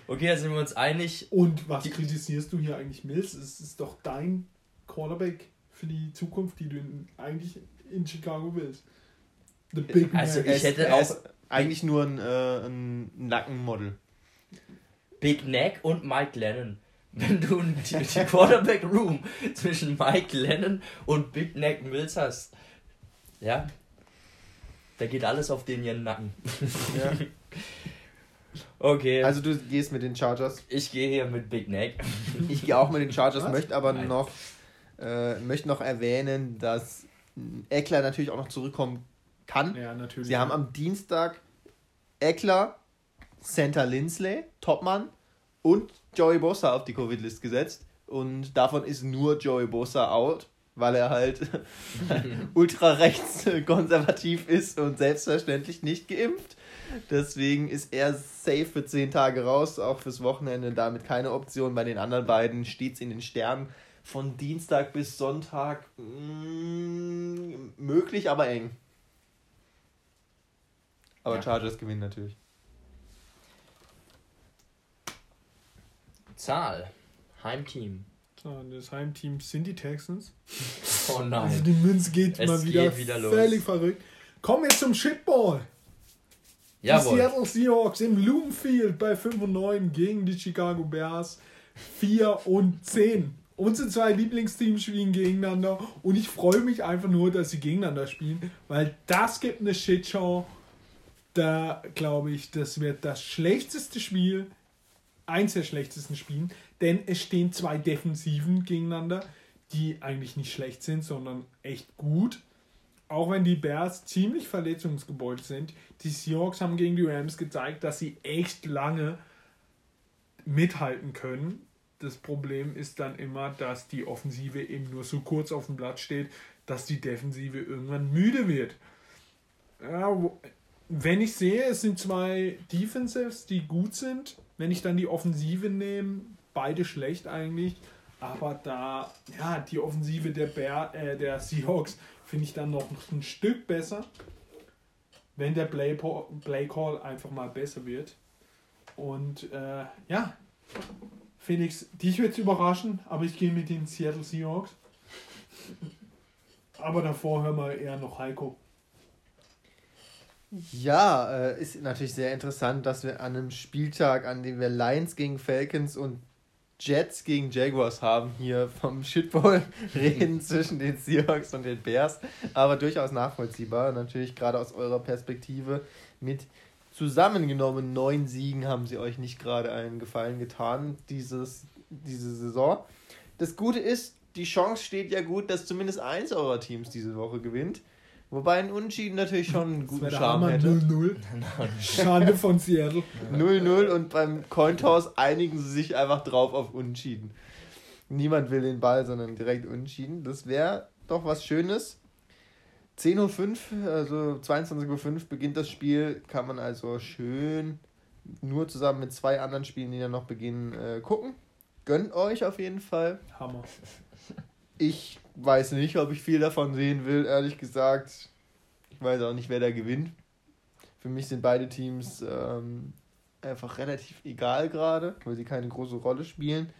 Okay, da sind wir uns einig. Und was kritisierst du hier eigentlich Mills? Es ist doch dein Quarterback für die Zukunft, die du in, eigentlich in Chicago willst. The Big Man. Also ich hätte auch eigentlich nur ein, äh, ein Nackenmodel. Big Neck und Mike Lennon. Wenn du die, die Quarterback Room zwischen Mike Lennon und Big Neck Mills hast, ja, da geht alles auf den ihren Nacken. Ja. Okay. Also du gehst mit den Chargers? Ich gehe hier mit Big Neck. Ich gehe auch mit den Chargers, Was? möchte aber Nein. noch äh, möchte noch erwähnen, dass Eckler natürlich auch noch zurückkommen kann. Ja, natürlich. Sie haben am Dienstag Eckler, Santa Lindsley, Topmann und Joey Bossa auf die Covid-List gesetzt. Und davon ist nur Joey Bossa out, weil er halt ultra rechts konservativ ist und selbstverständlich nicht geimpft. Deswegen ist er safe für 10 Tage raus, auch fürs Wochenende. Damit keine Option. Bei den anderen beiden steht es in den Sternen von Dienstag bis Sonntag mh, mm, möglich, aber eng. Aber ja. Chargers gewinnen natürlich. Zahl. Heimteam. Das Heimteam sind die Texans. Oh nein. Also die Münze geht es mal wieder, geht wieder völlig verrückt. Kommen wir zum Shitball. Jawohl. Die Seattle Seahawks im Bloomfield bei 5 und 9 gegen die Chicago Bears 4 und 10. Unsere zwei Lieblingsteams spielen gegeneinander und ich freue mich einfach nur, dass sie gegeneinander spielen, weil das gibt eine Shitshow. Da glaube ich, das wird das schlechteste Spiel, eins der schlechtesten Spielen, denn es stehen zwei Defensiven gegeneinander, die eigentlich nicht schlecht sind, sondern echt gut. Auch wenn die Bears ziemlich verletzungsgebeutelt sind. Die Seahawks haben gegen die Rams gezeigt, dass sie echt lange mithalten können. Das Problem ist dann immer, dass die Offensive eben nur so kurz auf dem Blatt steht, dass die Defensive irgendwann müde wird. Ja, wenn ich sehe, es sind zwei Defensives, die gut sind, wenn ich dann die Offensive nehme, beide schlecht eigentlich, aber da, ja, die Offensive der, Bear, äh, der Seahawks finde ich dann noch ein Stück besser, wenn der Play, Call einfach mal besser wird. Und äh, ja, Felix, dich wird es überraschen, aber ich gehe mit den Seattle Seahawks. Aber davor hören wir eher noch Heiko. Ja, äh, ist natürlich sehr interessant, dass wir an einem Spieltag, an dem wir Lions gegen Falcons und Jets gegen Jaguars haben, hier vom Shitball reden zwischen den Seahawks und den Bears. Aber durchaus nachvollziehbar. Natürlich gerade aus eurer Perspektive mit zusammengenommen neun Siegen haben sie euch nicht gerade einen Gefallen getan, dieses, diese Saison. Das Gute ist, die Chance steht ja gut, dass zumindest eins eurer Teams diese Woche gewinnt. Wobei ein Unentschieden natürlich schon einen guten Charme hätte. 0-0. Schande von Seattle. 0-0 und beim Cointoss einigen sie sich einfach drauf auf Unentschieden. Niemand will den Ball, sondern direkt Unentschieden. Das wäre doch was Schönes. 10.05 Uhr, also 22.05 Uhr beginnt das Spiel. Kann man also schön nur zusammen mit zwei anderen Spielen, die dann noch beginnen, äh, gucken. Gönnt euch auf jeden Fall. Hammer. Ich weiß nicht, ob ich viel davon sehen will, ehrlich gesagt. Ich weiß auch nicht, wer da gewinnt. Für mich sind beide Teams ähm, einfach relativ egal gerade, weil sie keine große Rolle spielen.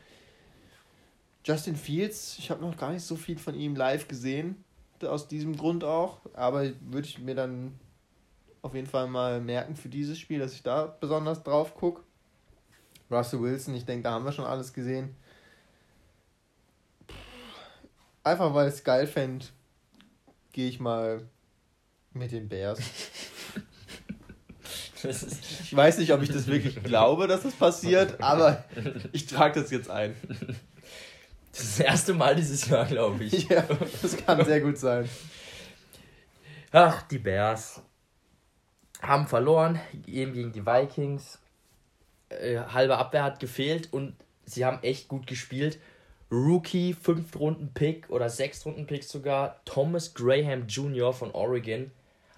Justin Fields, ich habe noch gar nicht so viel von ihm live gesehen, aus diesem Grund auch, aber würde ich mir dann auf jeden Fall mal merken für dieses Spiel, dass ich da besonders drauf gucke. Russell Wilson, ich denke, da haben wir schon alles gesehen. Einfach weil ich es geil fände, gehe ich mal mit den Bears. ich weiß nicht, ob ich das wirklich glaube, dass das passiert, aber ich trage das jetzt ein. Das ist das erste Mal dieses Jahr, glaube ich. Ja, das kann sehr gut sein. Ach, die Bears haben verloren, eben gegen die Vikings. Äh, halbe Abwehr hat gefehlt und sie haben echt gut gespielt. Rookie, 5 Runden Pick oder 6 Runden Pick sogar, Thomas Graham Jr. von Oregon,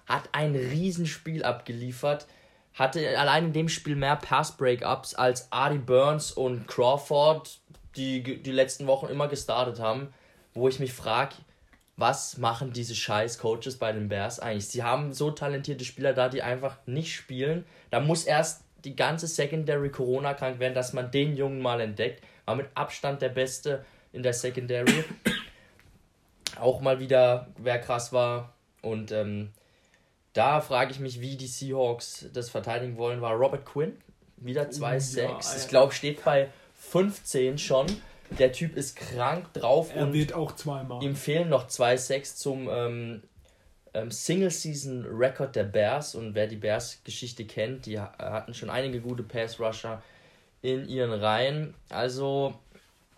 hat ein Riesenspiel abgeliefert. Hatte allein in dem Spiel mehr Pass-Breakups als Artie Burns und Crawford, die die letzten Wochen immer gestartet haben. Wo ich mich frage, was machen diese scheiß Coaches bei den Bears eigentlich? Sie haben so talentierte Spieler da, die einfach nicht spielen. Da muss erst die ganze Secondary Corona krank werden, dass man den Jungen mal entdeckt war mit Abstand der Beste in der Secondary. Auch mal wieder, wer krass war. Und ähm, da frage ich mich, wie die Seahawks das verteidigen wollen. War Robert Quinn wieder 2-6. Ja, ich glaube, steht bei 15 schon. Der Typ ist krank drauf. Er und wird auch zweimal. Ihm fehlen noch 2-6 zum ähm, ähm, Single-Season-Record der Bears. Und wer die Bears-Geschichte kennt, die hatten schon einige gute Pass-Rusher in ihren Reihen. Also,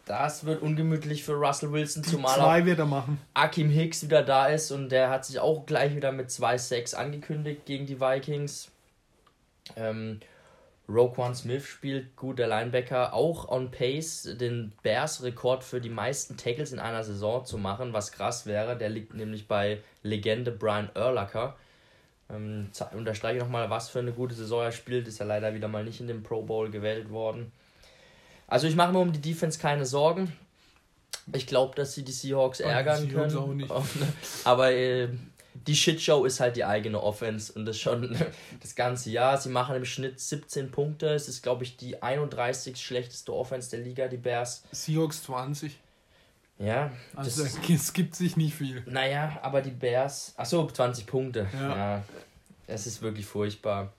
das wird ungemütlich für Russell Wilson, zumal zwei wird er machen. Akim Hicks wieder da ist und der hat sich auch gleich wieder mit 2-6 angekündigt gegen die Vikings. Ähm, Roquan Smith spielt gut, der Linebacker, auch on pace, den Bears-Rekord für die meisten Tackles in einer Saison zu machen, was krass wäre. Der liegt nämlich bei Legende Brian Urlacher. Ähm, unterstreiche nochmal, was für eine gute Saison er spielt. Ist ja leider wieder mal nicht in den Pro Bowl gewählt worden. Also ich mache mir um die Defense keine Sorgen. Ich glaube, dass sie die Seahawks ärgern die Seahawks können. Aber äh, die Shitshow ist halt die eigene Offense und das schon das ganze Jahr. Sie machen im Schnitt 17 Punkte. Es ist, glaube ich, die 31 schlechteste Offense der Liga, die Bears. Seahawks 20. Ja. Also es gibt sich nicht viel. Naja, aber die Bears. Achso, 20 Punkte. Ja. ja. Es ist wirklich furchtbar.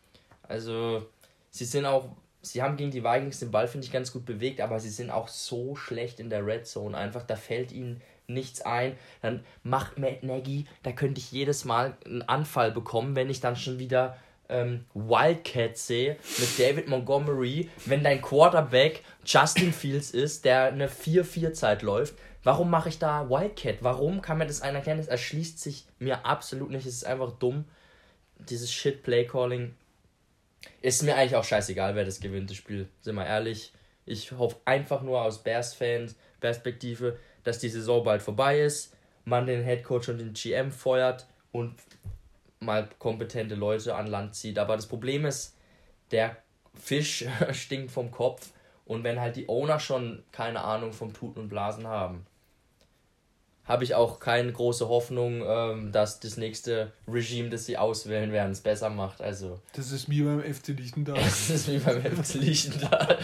Also, sie sind auch sie haben gegen die Vikings den Ball, finde ich, ganz gut bewegt, aber sie sind auch so schlecht in der Red Zone. Einfach, da fällt ihnen nichts ein. Dann macht Matt Nagy, da könnte ich jedes Mal einen Anfall bekommen, wenn ich dann schon wieder ähm, Wildcat sehe mit David Montgomery, wenn dein Quarterback Justin Fields ist, der eine 4-4-Zeit läuft. Warum mache ich da Wildcat? Warum kann mir das einer erklären? Das erschließt sich mir absolut nicht. Es ist einfach dumm. Dieses Shit-Play-Calling ist mir eigentlich auch scheißegal, wer das gewinnt, das Spiel. Sind wir ehrlich. Ich hoffe einfach nur aus Bears-Fans Perspektive, dass die Saison bald vorbei ist, man den Headcoach und den GM feuert und mal kompetente Leute an Land zieht. Aber das Problem ist, der Fisch stinkt vom Kopf und wenn halt die Owner schon keine Ahnung vom Tuten und Blasen haben, habe ich auch keine große Hoffnung, ähm, dass das nächste Regime, das sie auswählen werden, es besser macht. Also das ist wie beim FC Liechtendahl. Das ist wie beim FC Liechtendahl.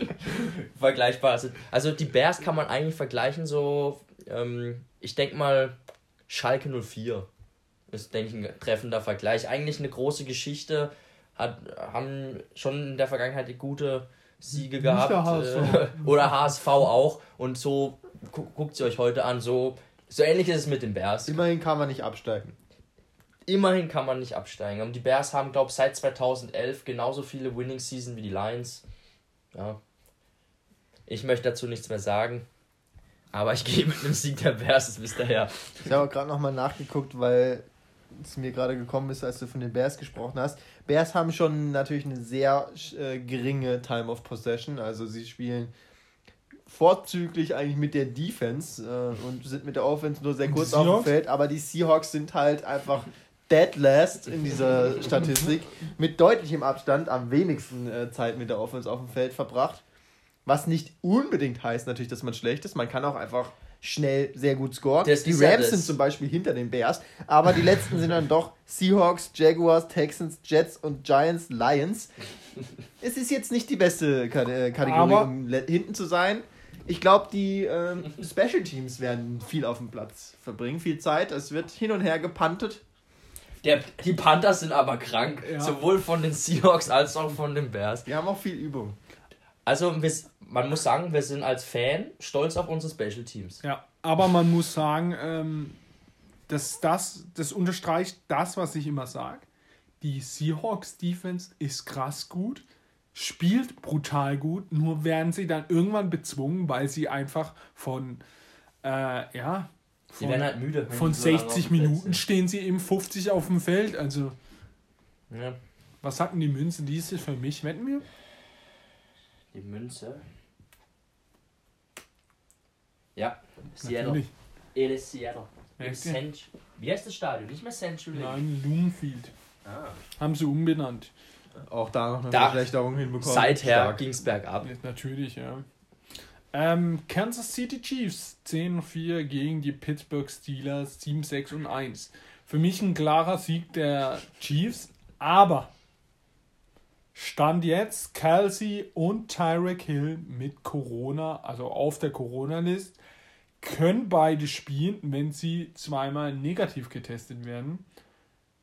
Vergleichbar. Also die Bears kann man eigentlich vergleichen so, ähm, ich denke mal Schalke 04 ist, denke ich, ein treffender Vergleich. Eigentlich eine große Geschichte, hat, haben schon in der Vergangenheit gute Siege gehabt. HSV. Äh, oder HSV auch. Und so guckt sie euch heute an. So, so ähnlich ist es mit den Bears. Immerhin kann man nicht absteigen. Immerhin kann man nicht absteigen. Und die Bears haben, glaube ich, seit 2011 genauso viele Winning Season wie die Lions. Ja. Ich möchte dazu nichts mehr sagen. Aber ich gehe mit einem Sieg der Bears, ihr ja. Ich habe gerade nochmal nachgeguckt, weil es mir gerade gekommen ist, als du von den Bears gesprochen hast. Bears haben schon natürlich eine sehr äh, geringe Time of Possession. Also sie spielen vorzüglich eigentlich mit der Defense äh, und sind mit der Offense nur sehr kurz auf dem Feld, aber die Seahawks sind halt einfach dead last in dieser Statistik mit deutlichem Abstand am wenigsten äh, Zeit mit der Offense auf dem Feld verbracht. Was nicht unbedingt heißt natürlich, dass man schlecht ist. Man kann auch einfach schnell sehr gut scoren. Das die Rams sind zum Beispiel hinter den Bears, aber die letzten sind dann doch Seahawks, Jaguars, Texans, Jets und Giants, Lions. Es ist jetzt nicht die beste äh, Kategorie, aber um hinten zu sein. Ich glaube, die ähm, Special Teams werden viel auf dem Platz verbringen, viel Zeit. Es wird hin und her gepantet. Der, die Panthers sind aber krank, ja. sowohl von den Seahawks als auch von den Bears. Die haben auch viel Übung. Also man muss sagen, wir sind als Fan stolz auf unsere Special Teams. Ja, aber man muss sagen, ähm, dass das, das unterstreicht das, was ich immer sage. Die Seahawks Defense ist krass gut spielt brutal gut, nur werden sie dann irgendwann bezwungen, weil sie einfach von, äh, ja, von, werden halt müde. Von 60 Minuten stehen sie eben 50 auf dem Feld. Also, ja. was hatten die Münze? Die ist für mich, wetten wir? Die Münze? Ja, Seattle. It is Seattle. Wie heißt das Stadion? Nicht mehr Century. Nein, Loomfield. Ah. Haben sie umbenannt auch da noch eine da, Verschlechterung hinbekommen. Seither ging es bergab. Natürlich, ja. Ähm, Kansas City Chiefs 10-4 gegen die Pittsburgh Steelers 7-6 und 1. Für mich ein klarer Sieg der Chiefs, aber Stand jetzt Kelsey und Tyreek Hill mit Corona, also auf der Corona-List, können beide spielen, wenn sie zweimal negativ getestet werden.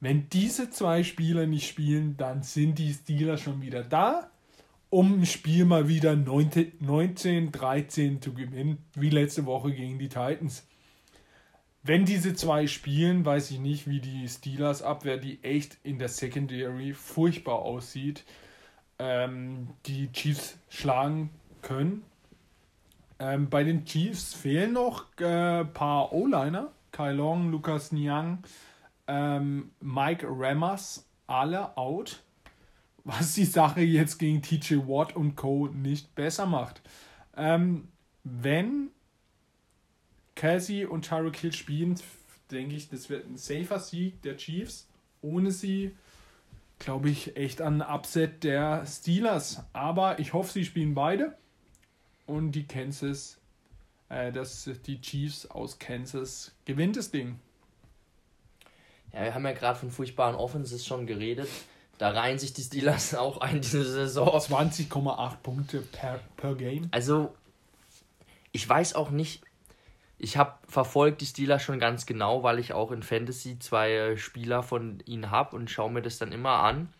Wenn diese zwei Spieler nicht spielen, dann sind die Steelers schon wieder da, um ein Spiel mal wieder 19, 13 zu gewinnen, wie letzte Woche gegen die Titans. Wenn diese zwei spielen, weiß ich nicht, wie die Steelers Abwehr, die echt in der Secondary furchtbar aussieht, ähm, die Chiefs schlagen können. Ähm, bei den Chiefs fehlen noch ein äh, paar O-Liner. Kai Long, Lukas Niang, ähm, Mike Rammers alle out, was die Sache jetzt gegen TJ Watt und Co. nicht besser macht. Ähm, wenn Kelsey und Tyreek Hill spielen, denke ich, das wird ein safer Sieg der Chiefs. Ohne sie glaube ich echt an Upset der Steelers. Aber ich hoffe, sie spielen beide. Und die Kansas, äh, das, die Chiefs aus Kansas gewinnt das Ding. Ja, wir haben ja gerade von furchtbaren Offenses schon geredet. Da reihen sich die Steelers auch ein diese Saison. 20,8 Punkte per, per Game. Also, ich weiß auch nicht. Ich habe verfolgt die Steelers schon ganz genau, weil ich auch in Fantasy zwei Spieler von ihnen habe und schaue mir das dann immer an.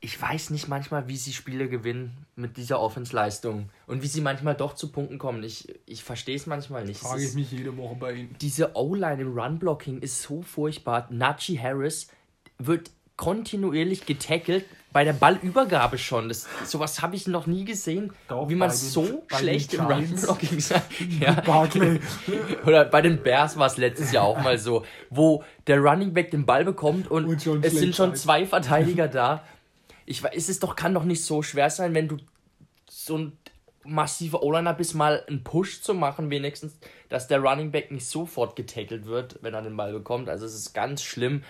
Ich weiß nicht manchmal, wie sie Spiele gewinnen mit dieser Offensleistung und wie sie manchmal doch zu Punkten kommen. Ich, ich verstehe es manchmal nicht. Frage ich mich jede Woche bei ihnen. Diese O-Line im Run-Blocking ist so furchtbar. Najee Harris wird kontinuierlich getackelt bei der Ballübergabe schon. Das, sowas habe ich noch nie gesehen, Doch, wie man so schlecht im Run-Blocking sein ja. Oder bei den Bears war es letztes Jahr auch mal so, wo der Running Back den Ball bekommt und, und es sind schon zwei Verteidiger da ich weiß, es doch, kann doch nicht so schwer sein, wenn du so ein massiver O-Liner bist, mal einen Push zu machen, wenigstens, dass der Running Back nicht sofort getackelt wird, wenn er den Ball bekommt. Also es ist ganz schlimm.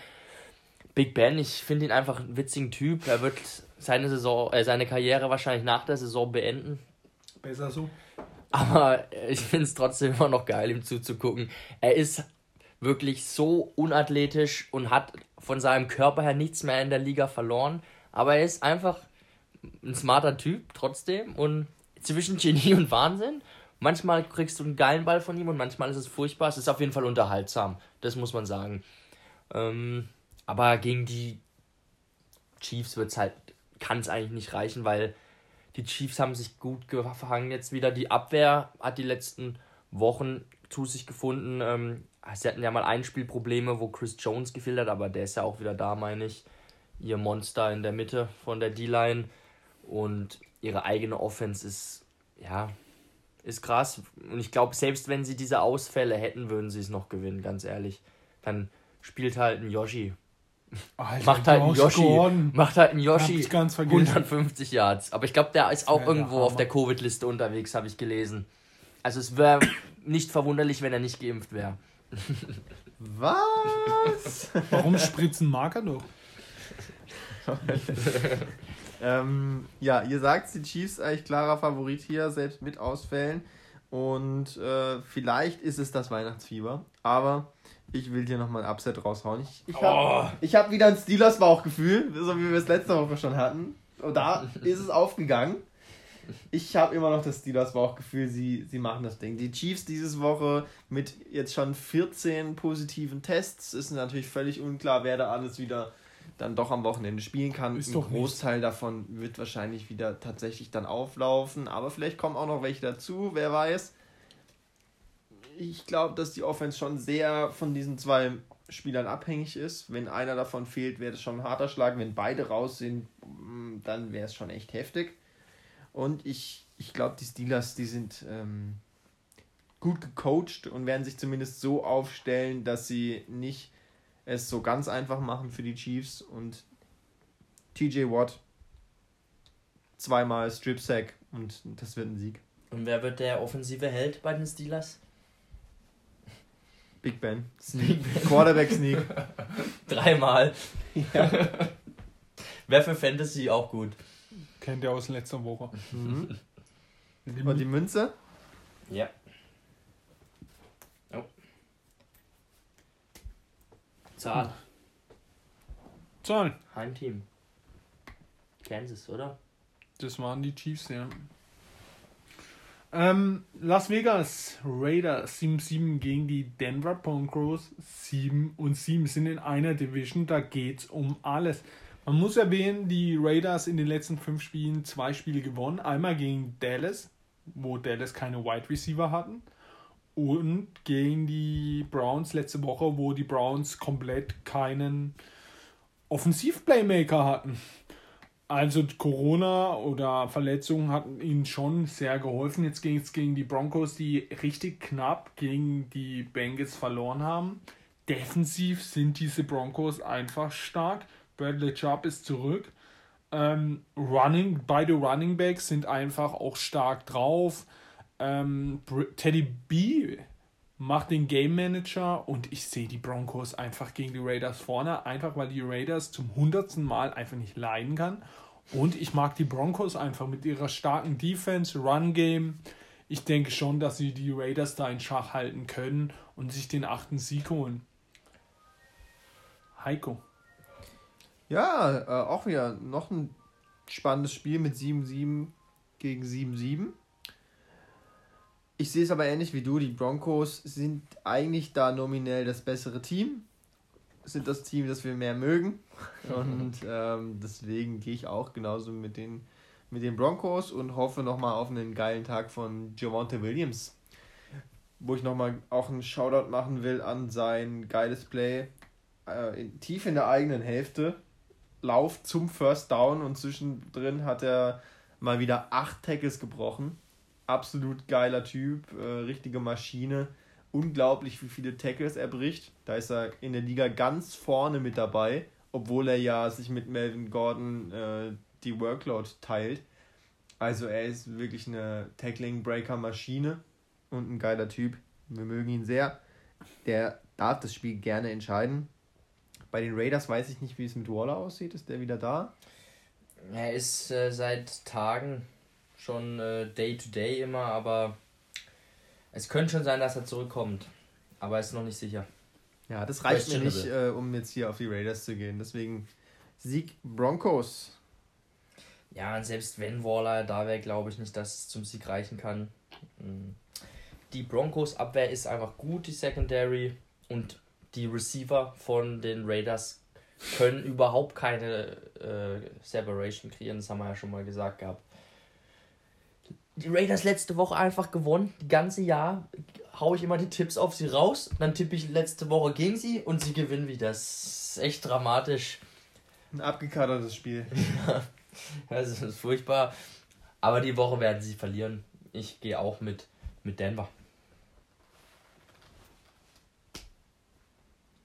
Big Ben, ich finde ihn einfach einen witzigen Typ. Er wird seine Saison, äh, seine Karriere wahrscheinlich nach der Saison beenden. Besser so. Aber ich finde es trotzdem immer noch geil, ihm zuzugucken. Er ist wirklich so unathletisch und hat von seinem Körper her nichts mehr in der Liga verloren. Aber er ist einfach ein smarter Typ trotzdem und zwischen Genie und Wahnsinn. Manchmal kriegst du einen geilen Ball von ihm und manchmal ist es furchtbar. Es ist auf jeden Fall unterhaltsam, das muss man sagen. Ähm, aber gegen die Chiefs wird's halt, kann es eigentlich nicht reichen, weil die Chiefs haben sich gut gefangen jetzt wieder. Die Abwehr hat die letzten Wochen zu sich gefunden. Ähm, sie hatten ja mal Einspielprobleme, wo Chris Jones gefehlt hat, aber der ist ja auch wieder da, meine ich ihr Monster in der Mitte von der D-Line und ihre eigene Offense ist, ja, ist krass. Und ich glaube, selbst wenn sie diese Ausfälle hätten, würden sie es noch gewinnen, ganz ehrlich. Dann spielt halt ein Yoshi. Alter, macht halt ein Yoshi. Gordon. Macht halt ein Yoshi 150 Yards. Aber ich glaube, der ist auch irgendwo auf der Covid-Liste unterwegs, habe ich gelesen. Also es wäre nicht verwunderlich, wenn er nicht geimpft wäre. Was? Warum spritzen Marker noch? ähm, ja, ihr sagt, die Chiefs eigentlich klarer Favorit hier, selbst mit Ausfällen. Und äh, vielleicht ist es das Weihnachtsfieber. Aber ich will dir nochmal ein Upset raushauen. Ich, ich habe oh. hab wieder ein Steelers-Bauchgefühl, so wie wir es letzte Woche schon hatten. Und da ist es aufgegangen. Ich habe immer noch das Steelers-Bauchgefühl, sie, sie machen das Ding. Die Chiefs diese Woche mit jetzt schon 14 positiven Tests. Ist natürlich völlig unklar, wer da alles wieder dann doch am Wochenende spielen kann. Ist Ein Großteil nicht. davon wird wahrscheinlich wieder tatsächlich dann auflaufen, aber vielleicht kommen auch noch welche dazu, wer weiß. Ich glaube, dass die Offense schon sehr von diesen zwei Spielern abhängig ist. Wenn einer davon fehlt, wäre das schon ein harter Schlag. Wenn beide raus sind, mm, dann wäre es schon echt heftig. Und ich, ich glaube, die Steelers, die sind ähm, gut gecoacht und werden sich zumindest so aufstellen, dass sie nicht es so ganz einfach machen für die Chiefs und TJ Watt zweimal Strip Sack und das wird ein Sieg. Und wer wird der offensive Held bei den Steelers? Big Ben. Sneak. Quarterback Sneak. Dreimal. Ja. Wäre für Fantasy auch gut. Kennt ihr aus letzter Woche. Mhm. Und die Münze? Ja. Zahl. Zahl. Heimteam. Kansas, oder? Das waren die Chiefs, ja. Ähm, Las Vegas Raiders 7-7 gegen die Denver Broncos 7 und 7 sind in einer Division, da geht's um alles. Man muss erwähnen, die Raiders in den letzten fünf Spielen zwei Spiele gewonnen. Einmal gegen Dallas, wo Dallas keine Wide Receiver hatten und gegen die Browns letzte Woche, wo die Browns komplett keinen Offensiv-Playmaker hatten. Also Corona oder Verletzungen hatten ihnen schon sehr geholfen. Jetzt ging es gegen die Broncos, die richtig knapp gegen die Bengals verloren haben. Defensiv sind diese Broncos einfach stark. Bradley Chubb ist zurück. Ähm, running, beide Running Backs sind einfach auch stark drauf. Ähm, Teddy B macht den Game Manager und ich sehe die Broncos einfach gegen die Raiders vorne, einfach weil die Raiders zum hundertsten Mal einfach nicht leiden kann. Und ich mag die Broncos einfach mit ihrer starken Defense, Run Game. Ich denke schon, dass sie die Raiders da in Schach halten können und sich den achten Sieg holen. Heiko. Ja, äh, auch wieder noch ein spannendes Spiel mit 7-7 gegen 7-7. Ich sehe es aber ähnlich wie du. Die Broncos sind eigentlich da nominell das bessere Team. sind das Team, das wir mehr mögen. Und ähm, deswegen gehe ich auch genauso mit den, mit den Broncos und hoffe nochmal auf einen geilen Tag von Javante Williams. Wo ich nochmal auch einen Shoutout machen will an sein geiles Play äh, in, tief in der eigenen Hälfte. Lauf zum First Down und zwischendrin hat er mal wieder acht Tackles gebrochen. Absolut geiler Typ, äh, richtige Maschine unglaublich, wie viele Tackles er bricht. Da ist er in der Liga ganz vorne mit dabei, obwohl er ja sich mit Melvin Gordon äh, die Workload teilt. Also er ist wirklich eine Tackling-Breaker-Maschine und ein geiler Typ. Wir mögen ihn sehr. Der darf das Spiel gerne entscheiden. Bei den Raiders weiß ich nicht, wie es mit Waller aussieht. Ist der wieder da? Er ist äh, seit Tagen schon äh, Day to Day immer, aber es könnte schon sein, dass er zurückkommt, aber ist noch nicht sicher. Ja, das reicht mir nicht, äh, um jetzt hier auf die Raiders zu gehen. Deswegen Sieg Broncos. Ja, und selbst wenn Waller da wäre, glaube ich nicht, dass es zum Sieg reichen kann. Mm. Die Broncos Abwehr ist einfach gut, die Secondary und die Receiver von den Raiders können überhaupt keine äh, Separation kreieren, das haben wir ja schon mal gesagt gehabt die Raiders letzte Woche einfach gewonnen. Die ganze Jahr haue ich immer die Tipps auf sie raus. Dann tippe ich letzte Woche gegen sie und sie gewinnen wieder. Das ist echt dramatisch. Ein abgekadertes Spiel. ja, das ist furchtbar. Aber die Woche werden sie verlieren. Ich gehe auch mit, mit Denver.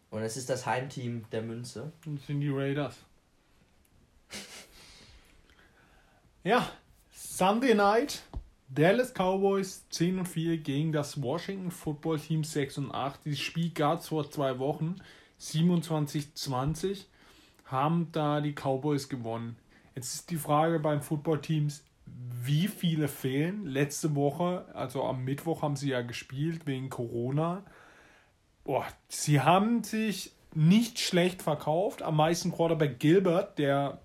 Und es ist das Heimteam der Münze. Und sind die Raiders. ja, Sunday Night. Dallas Cowboys 10 und 4 gegen das Washington Football Team 6 und 8. Dieses Spiel gab es vor zwei Wochen. 27-20 haben da die Cowboys gewonnen. Jetzt ist die Frage beim Football Teams, wie viele fehlen? Letzte Woche, also am Mittwoch haben sie ja gespielt wegen Corona. Boah, sie haben sich nicht schlecht verkauft. Am meisten Quarterback Gilbert, der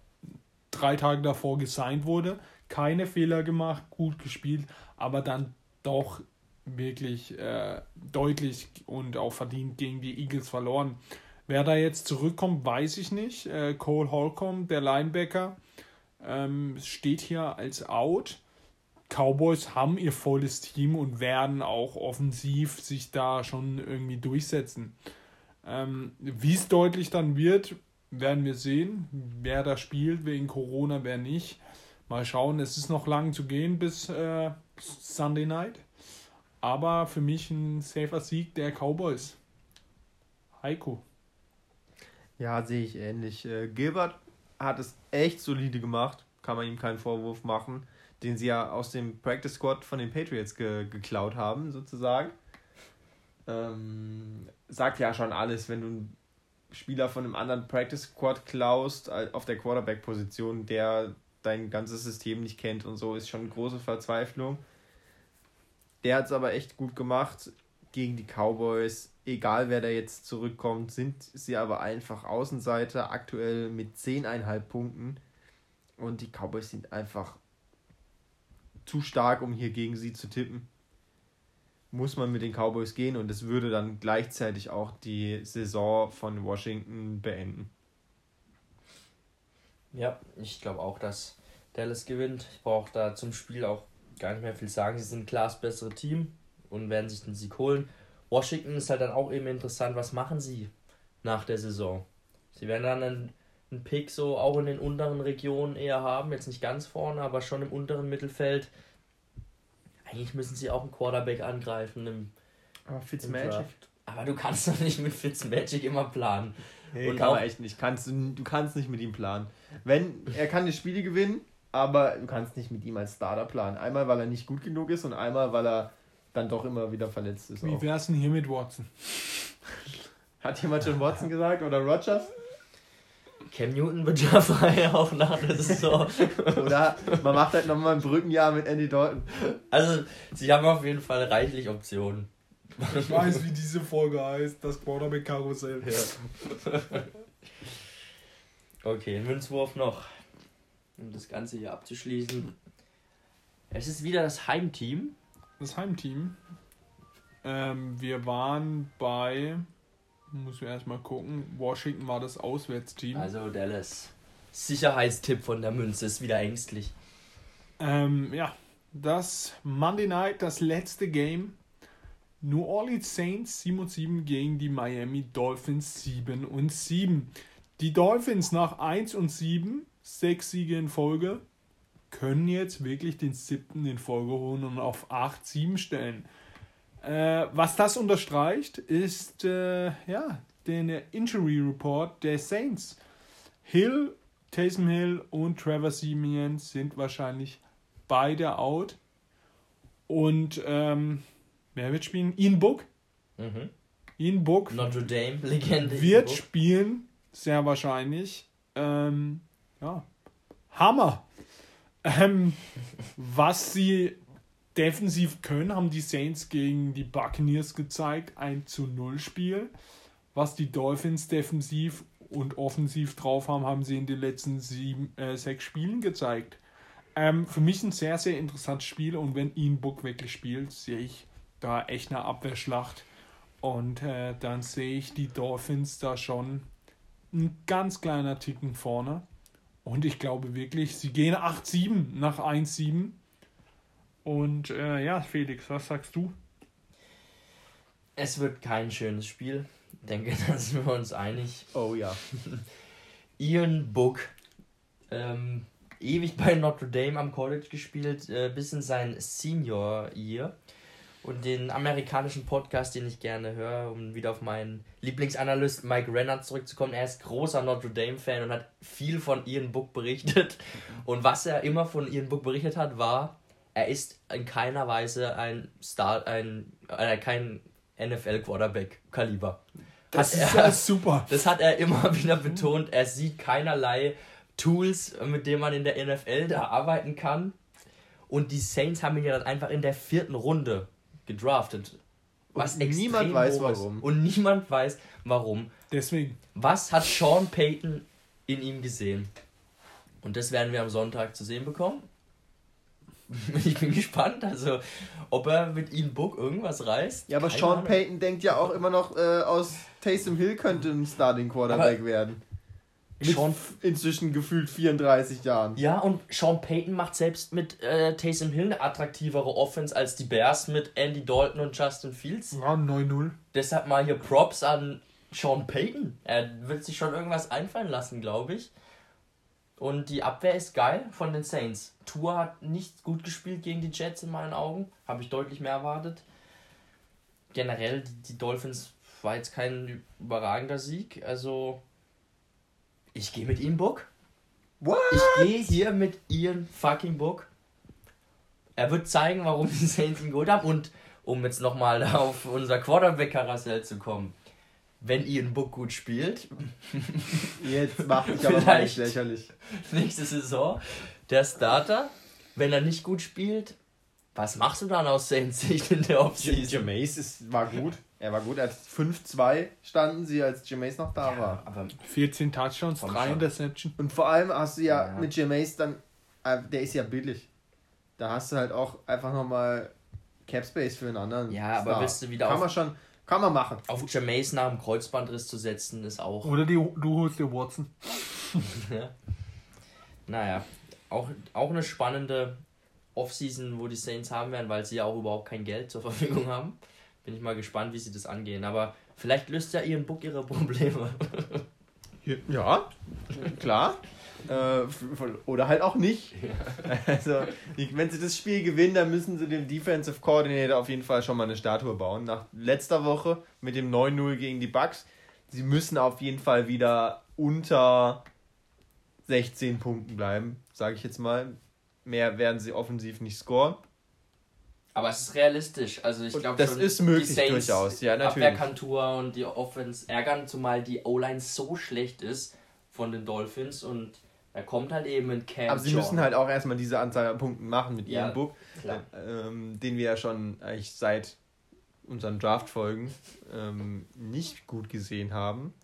drei Tage davor gesigned wurde keine Fehler gemacht, gut gespielt, aber dann doch wirklich äh, deutlich und auch verdient gegen die Eagles verloren. Wer da jetzt zurückkommt, weiß ich nicht. Äh, Cole Holcomb, der Linebacker, ähm, steht hier als out. Cowboys haben ihr volles Team und werden auch offensiv sich da schon irgendwie durchsetzen. Ähm, Wie es deutlich dann wird, werden wir sehen. Wer da spielt wegen Corona, wer nicht. Mal schauen, es ist noch lang zu gehen bis äh, Sunday Night. Aber für mich ein safer Sieg der Cowboys. Heiko. Ja, sehe ich ähnlich. Äh, Gilbert hat es echt solide gemacht. Kann man ihm keinen Vorwurf machen. Den sie ja aus dem Practice Squad von den Patriots ge geklaut haben, sozusagen. Ähm, sagt ja schon alles, wenn du einen Spieler von einem anderen Practice Squad klaust, äh, auf der Quarterback-Position, der dein ganzes System nicht kennt und so, ist schon große Verzweiflung. Der hat es aber echt gut gemacht gegen die Cowboys. Egal wer da jetzt zurückkommt, sind sie aber einfach Außenseiter, aktuell mit 10,5 Punkten. Und die Cowboys sind einfach zu stark, um hier gegen sie zu tippen. Muss man mit den Cowboys gehen und es würde dann gleichzeitig auch die Saison von Washington beenden. Ja, ich glaube auch, dass Dallas gewinnt. Ich brauche da zum Spiel auch gar nicht mehr viel sagen. Sie sind klar das bessere Team und werden sich den Sieg holen. Washington ist halt dann auch eben interessant, was machen sie nach der Saison? Sie werden dann einen, einen Pick so auch in den unteren Regionen eher haben, jetzt nicht ganz vorne, aber schon im unteren Mittelfeld. Eigentlich müssen sie auch einen Quarterback angreifen im, aber Fitzmagic. Aber du kannst doch nicht mit Fitzmagic immer planen. Nee, und kann man echt nicht. Kannst, du kannst nicht mit ihm planen. Wenn, er kann die Spiele gewinnen, aber du kannst nicht mit ihm als Starter planen. Einmal, weil er nicht gut genug ist und einmal, weil er dann doch immer wieder verletzt ist. Wie wär's denn hier mit Watson? Hat jemand schon Watson gesagt oder Rogers? Cam Newton wird ja frei auch nach der Saison. Oder man macht halt nochmal ein Brückenjahr mit Andy Dalton. Also, sie haben auf jeden Fall reichlich Optionen. Ich weiß, wie diese Folge heißt, das Quarterback-Karussell. Ja. okay, Münzwurf noch, um das Ganze hier abzuschließen. Es ist wieder das Heimteam. Das Heimteam. Ähm, wir waren bei Muss wir erstmal gucken. Washington war das Auswärtsteam. Also Dallas. Sicherheitstipp von der Münze ist wieder ängstlich. Ähm, ja, das Monday Night, das letzte Game. New Orleans Saints 7 und 7 gegen die Miami Dolphins 7 und 7. Die Dolphins nach 1 und 7, sechs Siege in Folge, können jetzt wirklich den siebten in Folge holen und auf 8-7 stellen. Äh, was das unterstreicht, ist äh, ja, der Injury Report der Saints. Hill, Taysom Hill und Trevor Simeon sind wahrscheinlich beide out. Und ähm, wer wird spielen? Ian Book. Mhm. Ian Book Notre Dame, Legende. wird spielen, sehr wahrscheinlich. Ähm, ja, Hammer. Ähm, was sie defensiv können, haben die Saints gegen die Buccaneers gezeigt. Ein zu 0 Spiel. Was die Dolphins defensiv und offensiv drauf haben, haben sie in den letzten sieben, äh, sechs Spielen gezeigt. Ähm, für mich ein sehr, sehr interessantes Spiel und wenn Ian Book wirklich spielt, sehe ich da echt eine Abwehrschlacht. Und äh, dann sehe ich die Dolphins da schon ein ganz kleiner Ticken vorne. Und ich glaube wirklich, sie gehen 8-7 nach 1-7. Und äh, ja, Felix, was sagst du? Es wird kein schönes Spiel. Ich denke, da sind wir uns einig. Oh ja. Ian Book, ähm, ewig bei Notre Dame am College gespielt, äh, bis in sein Senior Year. Und den amerikanischen Podcast, den ich gerne höre, um wieder auf meinen Lieblingsanalyst Mike Renner zurückzukommen. Er ist großer Notre Dame-Fan und hat viel von Ian Book berichtet. Und was er immer von Ian Book berichtet hat, war, er ist in keiner Weise ein Star, ein, äh, kein NFL-Quarterback-Kaliber. Das Hat ist er- ja super. Das hat er immer wieder betont. Er sieht keinerlei Tools, mit denen man in der NFL da arbeiten kann. Und die Saints haben ihn ja dann einfach in der vierten Runde gedraftet. Was Und niemand weiß, warum. Und niemand weiß, warum. Deswegen. Was hat Sean Payton in ihm gesehen? Und das werden wir am Sonntag zu sehen bekommen. Ich bin gespannt, also ob er mit Ian Book irgendwas reißt. Ja, aber Keine Sean Ahnung. Payton denkt ja auch immer noch, äh, aus Taysom Hill könnte ein Starting Quarterback Aber- werden. Mit Sean inzwischen gefühlt 34 Jahren. Ja, und Sean Payton macht selbst mit äh, Taysom Hill eine attraktivere Offense als die Bears mit Andy Dalton und Justin Fields. Ja, 9-0. Deshalb mal hier Props an Sean Payton. Er wird sich schon irgendwas einfallen lassen, glaube ich. Und die Abwehr ist geil von den Saints. Tour hat nicht gut gespielt gegen die Jets in meinen Augen. Habe ich deutlich mehr erwartet. Generell, die, die Dolphins war jetzt kein überragender Sieg. Also, ich gehe mit Ian Book. What? Ich gehe hier mit Ian fucking Book. Er wird zeigen, warum die Saints ihn geholt haben. Und um jetzt nochmal auf unser Quarterback-Karussell zu kommen. Wenn Ian Book gut spielt, Jetzt macht dich aber mal nicht lächerlich. nächste Saison der Starter. Wenn er nicht gut spielt, was machst du dann aus Saints Sicht in der Offseason? Jameis ist, war gut. Er war gut. Er hat 5-2 standen sie, als Jameis noch da war. Aber 14 Touchdowns, Komm 3 schon. Interception. Und vor allem hast du ja, Ja. mit Jameis dann, äh, der ist ja billig. Da hast du halt auch einfach nochmal Cap Space für einen anderen. Ja, aber willst du wieder Kann auf- man schon, kann man machen. auf Jameis nach dem Kreuzbandriss zu setzen, ist auch Oder die, du holst dir Watson. Ja. Naja, auch, auch eine spannende Offseason, wo die Saints haben werden, weil sie ja auch überhaupt kein Geld zur Verfügung haben. Bin ich mal gespannt, wie sie das angehen. Aber vielleicht löst ja ihren Book ihre Probleme. Ja, klar. Äh, oder halt auch nicht. Also, wenn sie das Spiel gewinnen, dann müssen sie dem Defensive Coordinator auf jeden Fall schon mal eine Statue bauen. Nach letzter Woche mit dem 9-0 gegen die Bucks. Sie müssen auf jeden Fall wieder unter 16 Punkten bleiben, sage ich jetzt mal. Mehr werden sie offensiv nicht scoren. Aber es ist realistisch. Also ich glaube das schon, ist möglich die Saints durchaus, ja, natürlich. Abwehrkantur und die Offense ärgern, zumal die O-Line so schlecht ist von den Dolphins und da kommt halt eben ein Cam Aber sie Jordan. müssen halt auch erstmal diese Anzahl an Punkten machen mit Ja, ihrem Book. Klar. ähm, den wir ja schon eigentlich seit unseren Draft-Folgen ähm, nicht gut gesehen haben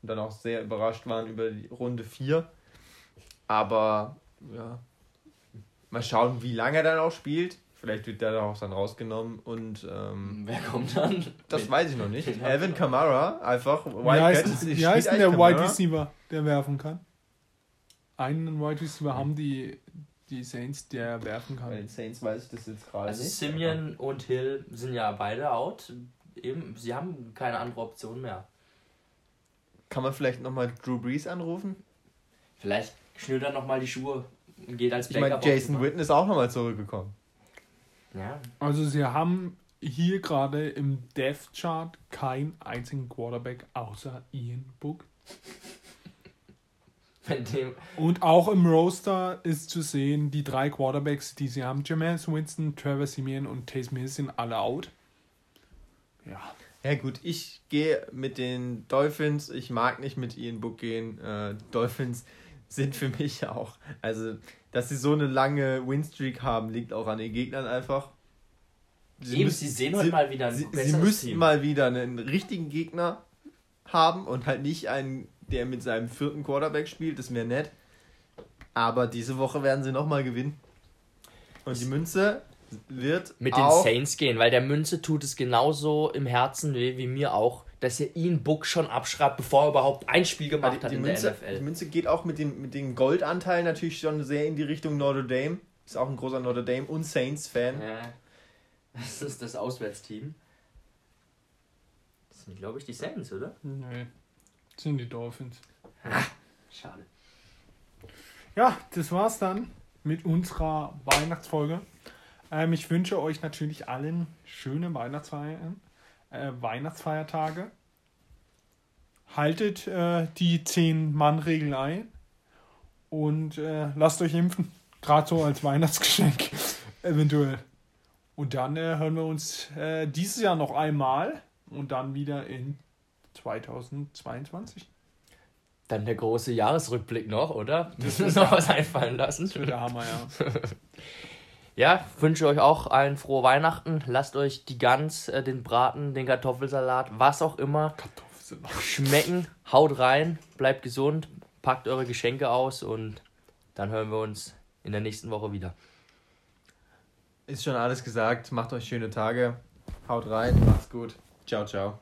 und dann auch sehr überrascht waren über die Runde 4. Aber ja, mal schauen, wie lange er dann auch spielt. Vielleicht wird der auch dann rausgenommen und ähm, Wer kommt dann? das Wen- weiß ich noch nicht. haben Kamara, einfach Wie heißt, wie heißt denn der Wide Kamara. Receiver, der werfen kann? Einen Wide Receiver haben die, die Saints, der werfen Bei kann. den Saints weiß ich das jetzt gerade Also nicht. Simeon und Hill sind ja beide out. Eben, sie haben keine andere Option mehr. Kann man vielleicht nochmal Drew Brees anrufen? Vielleicht schnürt er nochmal die Schuhe und geht als Ich meine, Backup Jason Witten ist auch nochmal zurückgekommen. Ja, Also sie haben hier gerade im Death Chart keinen einzigen Quarterback außer Ian Book. mit dem Und auch im Roster ist zu sehen, die drei Quarterbacks, die sie haben, Jameis Winston, Trevor Simeon und Taysom Hill sind alle out. Ja, Ja gut, ich gehe mit den Dolphins. Ich mag nicht mit Ian Book gehen. Äh, Dolphins sind für mich auch. Also, dass sie so eine lange Winstreak haben, liegt auch an den Gegnern einfach. Eben, müssen- sie sehen heute mal wieder sie, sie müssten Team. mal wieder einen richtigen Gegner haben und halt nicht einen, der mit seinem vierten Quarterback spielt. Das wäre nett. Aber diese Woche werden sie nochmal gewinnen. Und die Münze wird mit den Saints gehen, weil der Münze tut es genauso im Herzen weh wie mir auch, dass er ihn Book schon abschreibt, bevor er überhaupt ein Spiel gemacht die, hat die, in Münze, der die NFL. Münze geht auch mit dem, mit dem Goldanteil natürlich schon sehr in die Richtung Notre Dame. Ist auch ein großer Notre Dame und Saints-Fan. Ja, das ist das Auswärtsteam. Das sind, glaube ich, die Saints, oder? nee, das sind die Dolphins. Schade. Ja, das war's dann mit unserer Weihnachtsfolge. Ähm, ich wünsche euch natürlich allen schöne Weihnachtsfeiern, äh, Weihnachtsfeiertage. Haltet äh, die 10-Mann-Regel ein und äh, lasst euch impfen. Gerade so als Weihnachtsgeschenk, eventuell. Und dann äh, hören wir uns äh, dieses Jahr noch einmal und dann wieder in 2022. Dann der große Jahresrückblick noch, oder? Müssen wir uns noch was einfallen lassen. Das der Hammer, ja. Ja, wünsche euch auch allen frohe Weihnachten. Lasst euch die Gans, äh, den Braten, den Kartoffelsalat, was auch immer schmecken. Haut rein, bleibt gesund, packt eure Geschenke aus und dann hören wir uns in der nächsten Woche wieder. Ist schon alles gesagt. Macht euch schöne Tage. Haut rein. Macht's gut. Ciao, ciao.